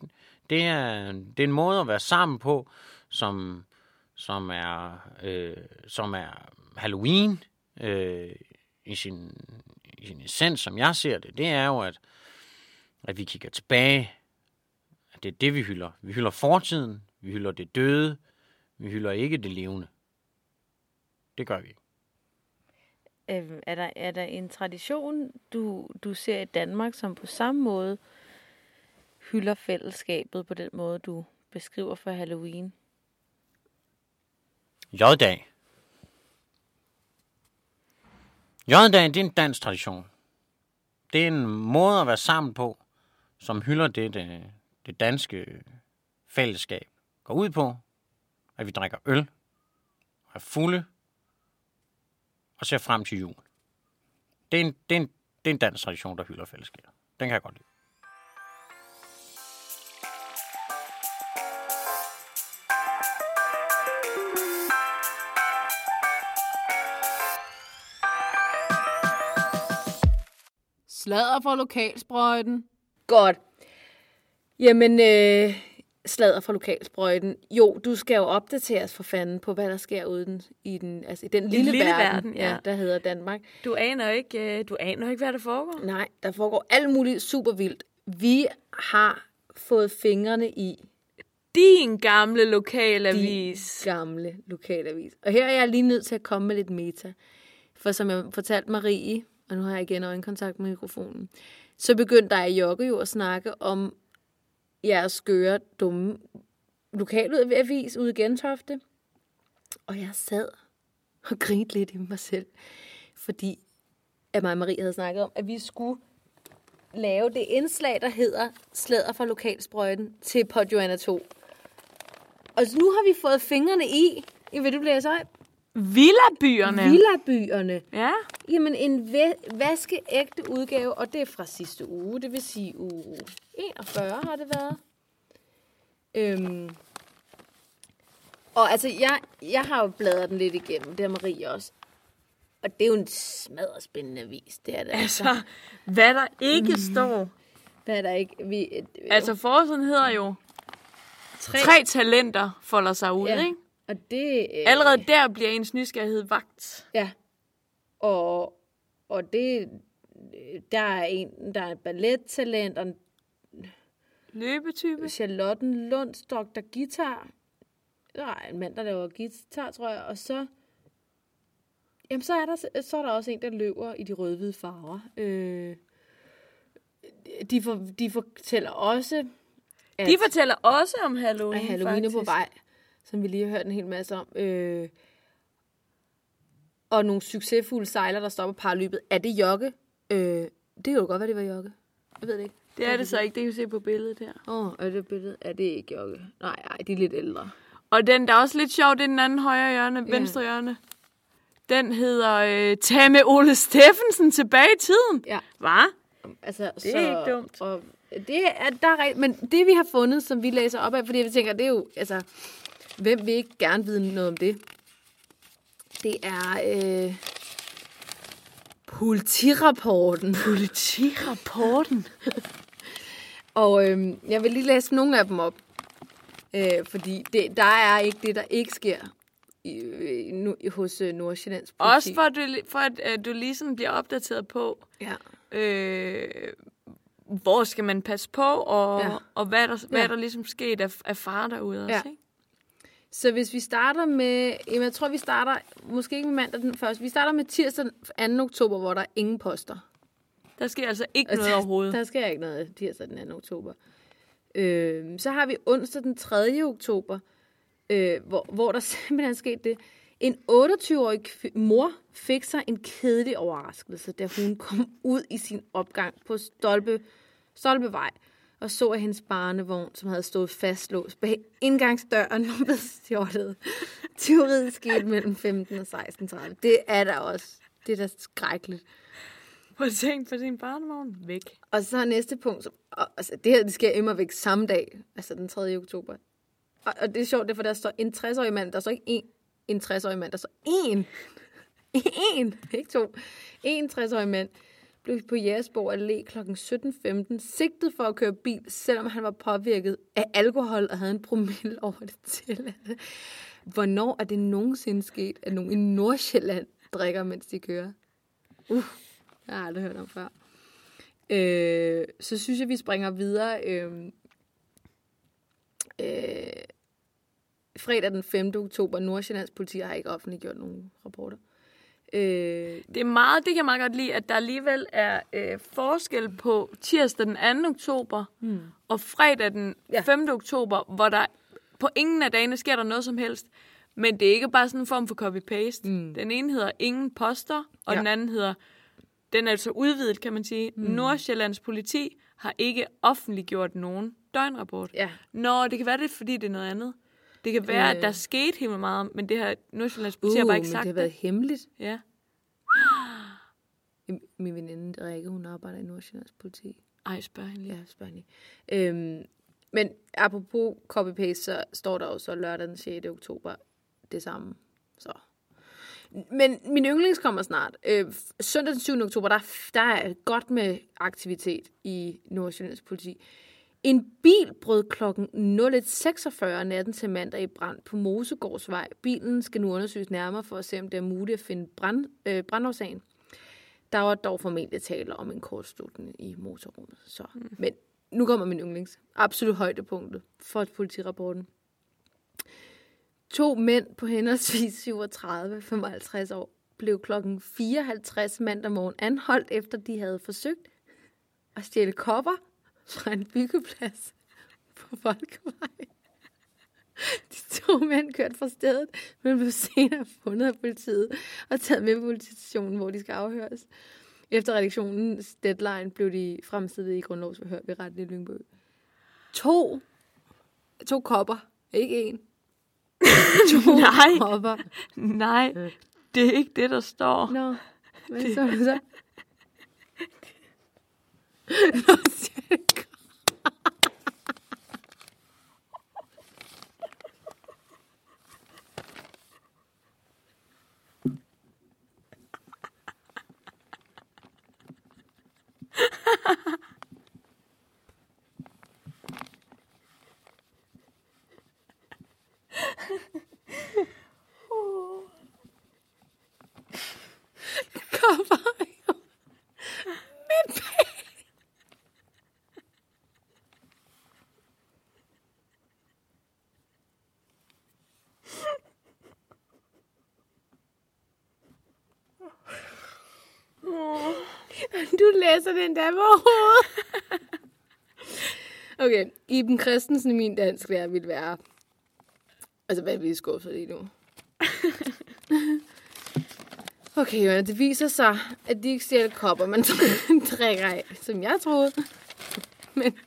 det, er, det er en måde at være sammen på, som, som, er, øh, som er Halloween øh, i sin i sin essens, som jeg ser det, det er jo, at, at vi kigger tilbage. At det er det, vi hylder. Vi hylder fortiden, vi hylder det døde, vi hylder ikke det levende. Det gør vi ikke. Øh, er, der, er der en tradition, du, du ser i Danmark, som på samme måde hylder fællesskabet på den måde, du beskriver for Halloween? J-dag. J-dag, det er en dansk tradition. Det er en måde at være sammen på, som hylder det, det, det danske fællesskab går ud på, at vi drikker øl, og er fulde, og ser frem til jul. Det er en, det er en, det er en dansk tradition, der hylder fællesskab. Den kan jeg godt lide. Sladder fra lokalsprøjten. Godt. Jamen, øh, sladder fra lokalsprøjten. Jo, du skal jo opdateres for fanden på, hvad der sker ude den, i, den, altså, i den lille, lille verden, verden, ja. der hedder Danmark. Du aner ikke, øh, du aner ikke, hvad der foregår. Nej, der foregår alt muligt super vildt. Vi har fået fingrene i Din gamle lokalavis. gamle lokalavis. Og her er jeg lige nødt til at komme med lidt meta. For som jeg fortalte Marie, og nu har jeg igen øjenkontakt med mikrofonen, så begyndte der i Jokke jo at snakke om jeres skøre, dumme lokalavis ude i Gentofte. Og jeg sad og grinte lidt i mig selv, fordi at mig og Marie havde snakket om, at vi skulle lave det indslag, der hedder Slæder fra lokalsprøjten til Pod Joanna 2. Og nu har vi fået fingrene i, i vil du læse så Villabyerne. Villabyerne. Ja. Jamen, en vaskeægte udgave, og det er fra sidste uge. Det vil sige uge 41 har det været. Øhm. Og altså, jeg, jeg har jo bladret den lidt igennem, det har Marie også. Og det er jo en smadret spændende avis, det er det altså. Altså, hvad der ikke står. Hvad er der ikke? Vi, øh, Altså, forsiden hedder jo, tre, tre talenter folder sig ud, ja. ikke? Og det... Øh, Allerede der bliver ens nysgerrighed vagt. Ja. Og, og det... Der er en, der er et ballettalent, og en Løbetype. Charlotten Lundstok, der guitar. Der er en mand, der laver guitar, tror jeg. Og så Jamen, så er, der, så er der også en, der løber i de rød-hvide farver. Øh, de, for, de fortæller også, at De fortæller også om Halloween, at Halloween er på vej, som vi lige har hørt en hel masse om. Øh, og nogle succesfulde sejlere, der stopper parløbet. Er det Jokke? Øh, det kan jo godt være, det var Jokke. Jeg ved det ikke. Det er det så ikke, det kan vi se på billedet her. Åh, oh, er det billedet? Er det ikke Jokke? Nej, nej, de er lidt ældre. Og den, der er også lidt sjov, det er den anden højre hjørne, venstre hjørne. Den hedder øh, Tag med Ole Steffensen tilbage i tiden. Ja. Hvad? Altså, Det er ikke dumt. Og det er, der er, men det vi har fundet, som vi læser op af, fordi vi tænker, det er jo, altså, hvem vil ikke gerne vide noget om det? Det er øh, politirapporten. Politirapporten. Og øh, jeg vil lige læse nogle af dem op. Øh, fordi det, der er ikke det, der ikke sker i, øh, nu, hos øh, Nordsjællands politi. Også for, at du, for at øh, du lige sådan bliver opdateret på, Ja. øh, hvor skal man passe på, og, Ja. og hvad, er der, hvad Ja. er der ligesom sket af, af far derude Ja. også, ikke? Så hvis vi starter med, jamen jeg tror, vi starter, måske ikke med mandag den første, vi starter med tirsdag den 2. oktober, hvor der er ingen poster. Der sker altså ikke noget overhovedet. Der sker ikke noget tirsdag den 2. oktober. Øh, så har vi onsdag den 3. oktober, øh, hvor, hvor der simpelthen er sket det. En 28-årig kv- mor fik sig en kedelig overraskelse, da hun kom ud i sin opgang på Stolpe, Stolpevej og så, at hendes barnevogn, som havde stået fastlåst bag indgangsdøren, var blevet stjålet. Tyveriet skete mellem 15 og 16.30. Det er der også. Det er da skrækkeligt. Prøv at tænke på sin barnevogn. Væk. Og så næste punkt, som, og, altså, det her det sker immer væk samme dag, altså den 3. oktober. Og, og det er sjovt, det er, for der står en 60-årig mand, der står ikke en, en 60-årig mand, der står en. En, ikke to. En 60-årig mand blev på Jægersborg Allé kl. 17.15 sigtet for at køre bil, selvom han var påvirket af alkohol og havde en promille over det tilladte. Hvornår er det nogensinde sket, at nogen i Nordsjælland drikker, mens de kører? Uh, jeg har aldrig hørt om før. Øh, så synes jeg, vi springer videre. Øh, øh, fredag den 5. oktober, Nordsjællands politi har ikke offentliggjort nogen rapporter. Øh, Det er meget, det kan jeg meget godt lide, at der alligevel er øh, forskel på tirsdag den 2. oktober hmm. og fredag den Ja. 5. oktober, hvor der på ingen af dagene sker der noget som helst. Men det er ikke bare sådan en form for copy-paste. Mm. Den ene hedder ingen poster, og Ja. den anden hedder, den er så udvidet, kan man sige. Mm. Nordsjællands politi har ikke offentliggjort nogen døgnrapport. ja, Nå, det kan være det, fordi det er noget andet. Det kan være, øh. Øh. at der skete helt meget, men det her Nordsjællands politi har uh, bare men ikke det sagt har været hemmeligt. Ja. Min veninde Rikke, hun arbejder i Nordsjællands politi. Ej, spørg hende lige. Ja, spørg lige. Øhm, men apropos copy-paste, så står der jo så lørdag den 6. oktober det samme. Så. Men min yndlings kommer snart. Øh, søndag den 7. oktober, der, er- der er godt med aktivitet i Nordsjællands politi. En bil brød klokken 01.46 natten til mandag i brand på Mosegårdsvej. Bilen skal nu undersøges nærmere for at se, om det er muligt at finde brand, øh, brandårsagen. Der var dog formentlig tale om en kortslutning i motorrummet. Så. Mm. Men nu kommer min yndlings. Absolut højdepunktet for politirapporten. To mænd på henholdsvis 37 og 55 år blev klokken 54 mandag morgen anholdt, efter de havde forsøgt at stjæle kopper fra en byggeplads på Folkevej. De to mænd kørte fra stedet, men blev senere fundet af politiet og taget med på politistationen, hvor de skal afhøres. Efter redaktionens deadline blev de fremstillet i grundlovsforhør ved retten i Lyngby. To, to kopper, ikke en. to Nej. kopper. Nej, det er ikke det, der står. Nå, hvad så du så? Nå, siger jeg. Kopper. Med pæk. Du læser den der på hovedet. Okay, Iben Christensen, min dansklærer, ville være... Altså, hvad er vi skuffet lige nu? Okay, Johanna, det viser sig, at de ikke stjæler kopper, man drikker af, som jeg troede. Men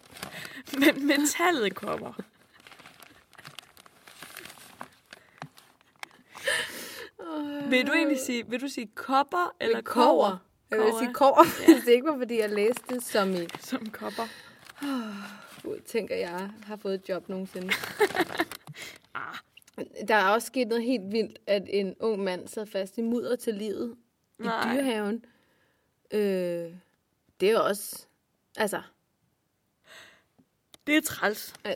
Men metallet kommer. Vil du egentlig sige, vil du sige kopper eller kover? Jeg vil sige kover, hvis det ikke var, fordi jeg læste det som i, Som kopper. Tænker jeg har fået et job nogensinde. Der er også sket noget helt vildt, at en ung mand sad fast i mudder til livet i Nej. dyrehaven. Øh, det er også... Altså, Det er træls.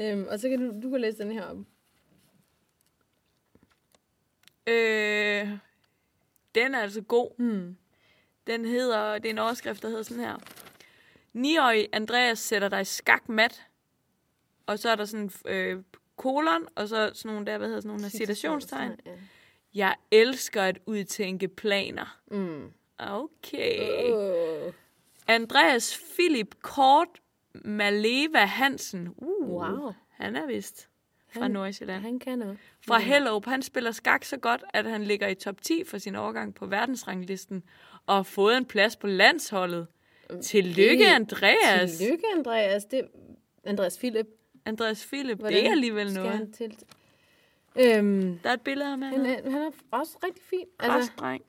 øhm, og så kan du, du kan læse den her op. Øh, den er altså god. Hmm. Den hedder, det er en overskrift, der hedder sådan her. 9-årig Andreas sætter dig skak mat. Og så er der sådan øh, kolon, og så sådan nogle der, hvad hedder sådan nogle citationstegn. Ja. Jeg elsker at udtænke planer. Mm. Okay. Oh. Andreas Philip Kort Maleva Hansen. Uh, Wow. Han er vist fra Han- Nordsjælland. Han kan noget. Fra Hellup. Han spiller skak så godt, at han ligger i top 10 for sin overgang på verdensranglisten. Og har fået en plads på landsholdet. Tillykke, det- Andreas. Tillykke, Andreas. Det, Andreas Philip. Andreas Philip, Hvordan det er alligevel skal noget. Han til? Øhm, Der er et billede af ham han, er, han er også rigtig fin. Altså, Altså, dreng.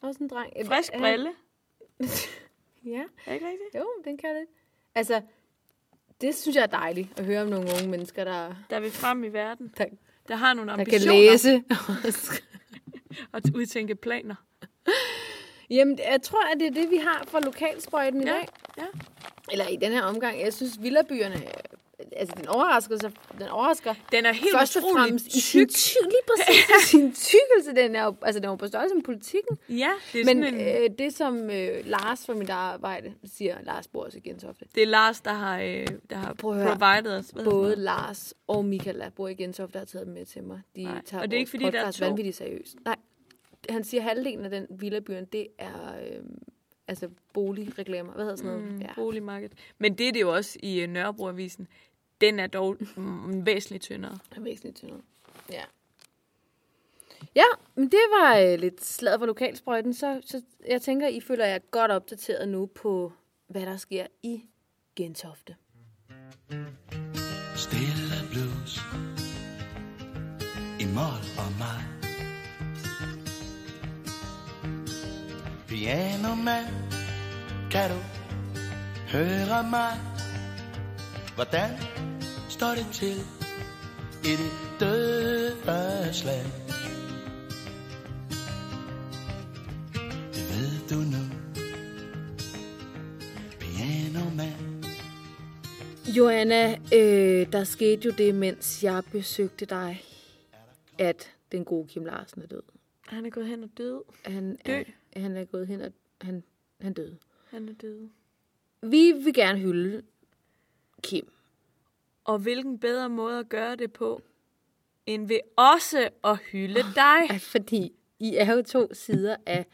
også en dreng. Frisk Han- brille. Ja, Er ikke rigtigt? jo, den kan det. Altså, det synes jeg er dejligt at høre om nogle unge mennesker, der, Der er vi frem i verden. der, Der har nogle der kan ambitioner læse. og udtænke planer. Jamen, jeg tror, at det er det, vi har fra lokalsprøjten i Ja, dag. ja. Eller i den her omgang. Jeg synes, villabyerne, øh, altså den overrasker, sig, den overrasker Den er helt først og utrolig fremmest i sin, tyk. ty- lige præcis i sin tykkelse. Den er jo, altså den er jo på størrelse med politikken. Ja, det er Men sådan en... øh, det, som øh, Lars fra mit arbejde siger, Lars bor også i Gentofte, Det er Lars, der har, øh, der har provided os. Hvad både Lars og Michael, der bor i Gentofte, der har taget dem med til mig. De Nej, tager og det er ikke, fordi der er to. vanvittigt seriøst. Nej, han siger, at halvdelen af den villabyen, det er øh, altså boligreklamer. Hvad hedder sådan noget? Mm, ja. Boligmarked. Men det er det jo også i uh, Nørrebroavisen. Den er dog mm, væsentligt tyndere. Er væsentligt tyndere. Ja. Ja, men det var øh, lidt slaget for lokalsprøjten, så, så jeg tænker, I føler jer godt opdateret nu på, hvad der sker i Gentofte. Stille blues I mål og mig Piano man Kan du høre mig? Hvordan står det til I det dødes land? Det ved du nu. Piano man. Joanna, øh, der skete jo det, mens jeg besøgte dig, at den gode Kim Larsen er død. Han er gået hen og død. Han er, han er gået hen og han, han døde. Han er død. Vi vil gerne hylde Kim. Og hvilken bedre måde at gøre det på, end ved også at hylde dig At fordi I er jo to sider af,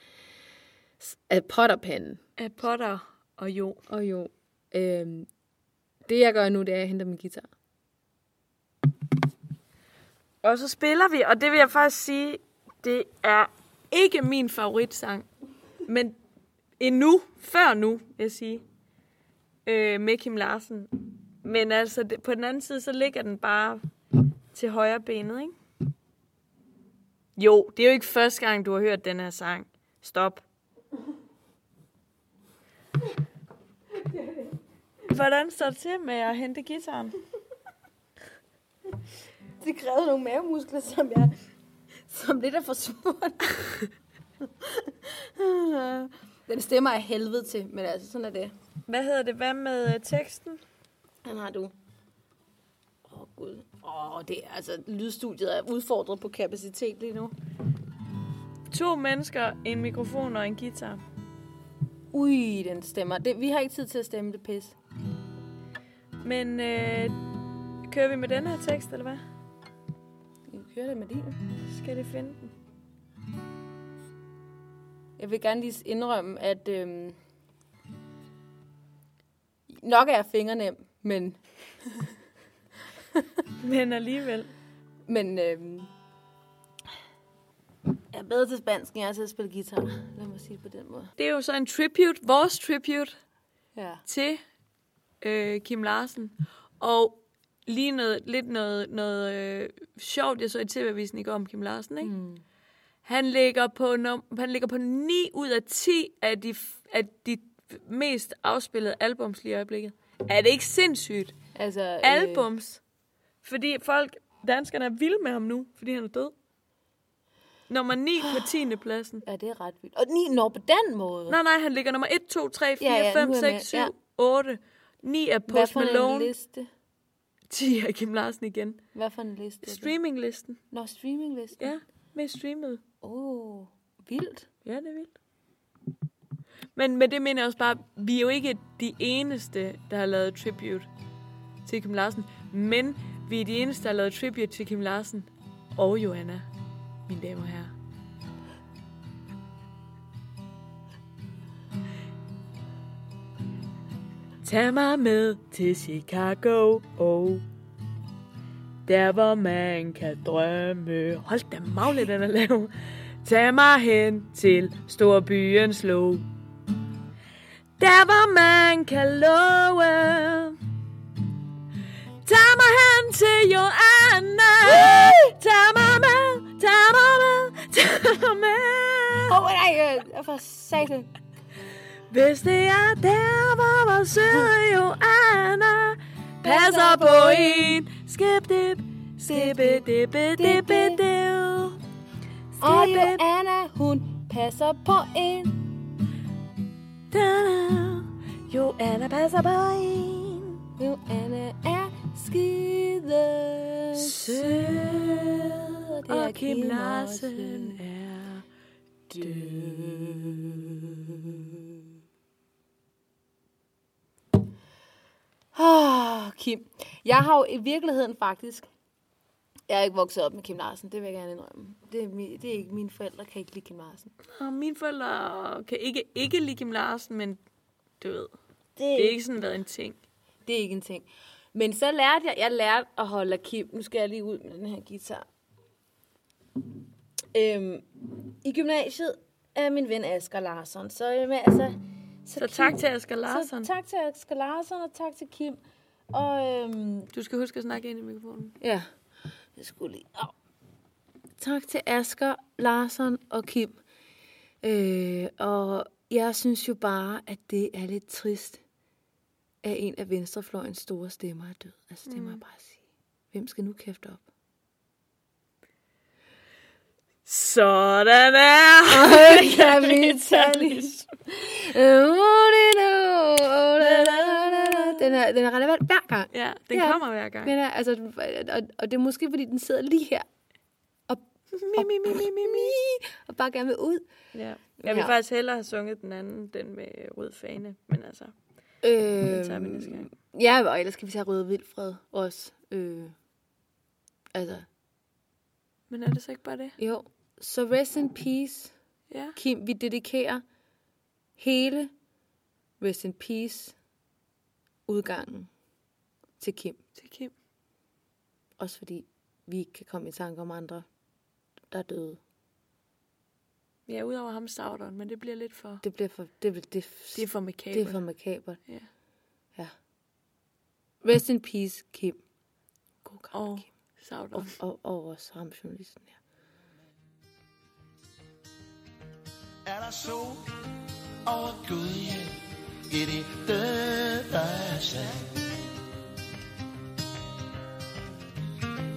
af potterpanden. af Potter og Jo. Og jo, øhm, det jeg gør nu, det er, at jeg henter min guitar. Og så spiller vi, og det vil jeg faktisk sige, det er ikke min favoritsang, men endnu, før nu, vil jeg sige, øh, med Kim Larsen. Men altså, det, på den anden side, så ligger den bare til højre benet, ikke? Jo, det er jo ikke første gang, du har hørt den her sang. Stop. Hvordan står det til med at hente gitaren? Det krævede nogle mavemuskler, som jeg som lidt er forsvundet. Den stemmer af helvede til, men altså, sådan er det. Hvad hedder det? Hvad med øh, teksten? Han har du. Åh, oh, Gud. Åh, oh, det er altså, lydstudiet er udfordret på kapacitet lige nu. To mennesker, en mikrofon og en guitar. Ui, den stemmer. Det, vi har ikke tid til at stemme det pis. Men øh, kører vi med den her tekst, eller hvad? Vi kører det med din. Skal det finde den? Jeg vil gerne lige indrømme, at øhm, nok er jeg fingernem, men, Men alligevel. men øhm, jeg er bedre til spansk, end jeg er til at spille guitar. Lad mig sige det på den måde. Det er jo så en tribute, vores tribute Ja. til øh, Kim Larsen. Og lige noget, lidt noget, noget øh, sjovt, jeg så i TV-avisen i går om Kim Larsen, ikke? Mm. Han ligger på, num- han ligger på 9 ud af 10 af de, af de mest afspillede albums lige i øjeblikket. Er det ikke sindssygt? Altså, øh, Albums. Fordi folk, danskerne er vilde med ham nu, fordi han er død. Nummer 9 på 10. pladsen. Ja, det er ret vildt. Og ni når på den måde. Nej, nej, han ligger nummer 1, 2, 3, 4, Ja, ja, 5, nu er jeg 6, med. 7, Ja. 8. 9 er Hvad Post en Malone. liste? 10 er Kim Larsen igen. Hvad for en liste? Streaminglisten. Nå, streaminglisten. Ja, mest streamet. Åh, oh, vildt. Ja, det er vildt. Men med det mener jeg også bare, vi er jo ikke de eneste, der har lavet tribute til Kim Larsen. Men vi er de eneste, der har lavet tribute til Kim Larsen og Johanna, mine damer og herrer. Tag mig med til Chicago, oh. Der hvor man kan drømme. Hold da magle, den er lav. Tag mig hen til storbyens lov. Der hvor man kan love. Tag mig hen til Joanna. Tag mig med, tag mig med, tag mig med. Åh, oh, nej, jeg for satan. Hvis det er der, hvor vores søde Joanna passer på en. Skip dip, skip dip, dip, dip. Og Joanna, hun passer på en. Joanna passer på en. Joanna er skide Sød, Og det og er Kim Larsen også. Er Oh, Kim. Jeg har jo i virkeligheden faktisk... Jeg er ikke vokset op med Kim Larsen, det vil jeg gerne indrømme. Det er, mi, det er ikke mine forældre, kan ikke lide Kim Larsen. Og mine forældre kan ikke, ikke lide Kim Larsen, men du ved, Det, det er ikke sådan været en ting. det er ikke en ting. Men så lærte jeg, jeg lærte at holde Kim. Nu skal jeg lige ud med den her guitar. Øhm, I gymnasiet er min ven Asger Larsson. Så, øhm, altså, Så tak til Asger Så Larsson. tak til Asger Larsson, og tak til Kim. Og øhm, Du skal huske at snakke ind i mikrofonen. Ja, jeg skulle lige... Au. Tak til Asger, Larsson og Kim. Øh, og jeg synes jo bare, at det er lidt trist, at en af venstrefløjens store stemmer er død. Altså, det må jeg bare sige. Hvem skal nu kæfte op? Sådan er Kapitalisme. Den er, den er relevant hver gang. Ja, den Ja. kommer hver gang. Den er, altså, og, og det er måske, fordi den sidder lige her. Og, Mi, mi, mi, mi, mi, mi. og bare gerne vil ud. Ja. Jeg vil Ja. faktisk hellere have sunget den anden, den med rød fane. Men altså, Øh, den tager vi næste gang. Ja, og ellers skal vi tage Røde Vildfred også. Øh, altså, Men er det så ikke bare det? jo. Så rest in peace, Ja. Kim. Vi dedikerer hele rest in peace udgangen til Kim. Til Kim. Også fordi vi ikke kan komme i tanke om andre, der er døde. Ja, udover ham Saudon, men det bliver lidt for... Det bliver for, det, det, det, Det er for makabert. det er for makabert. Ja. ja. Rest in peace, Kim. God gamle Og Kim. Saudon. Og, og, og også ham, journalisten her. Er der sol over Gudhjem i det døde sand?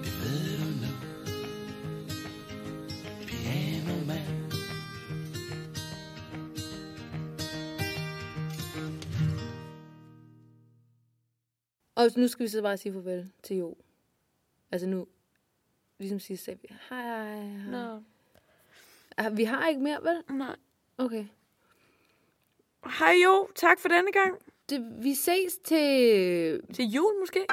Det ved du nu, pianoman. Og nu skal vi så bare sige farvel til Jo. Altså nu, ligesom sidst sagde vi, hej, hej, hej. Nå, Ah, Vi har ikke mere, vel? nej. Okay. Hej jo, tak for denne gang. Det, vi ses til... Til jul måske?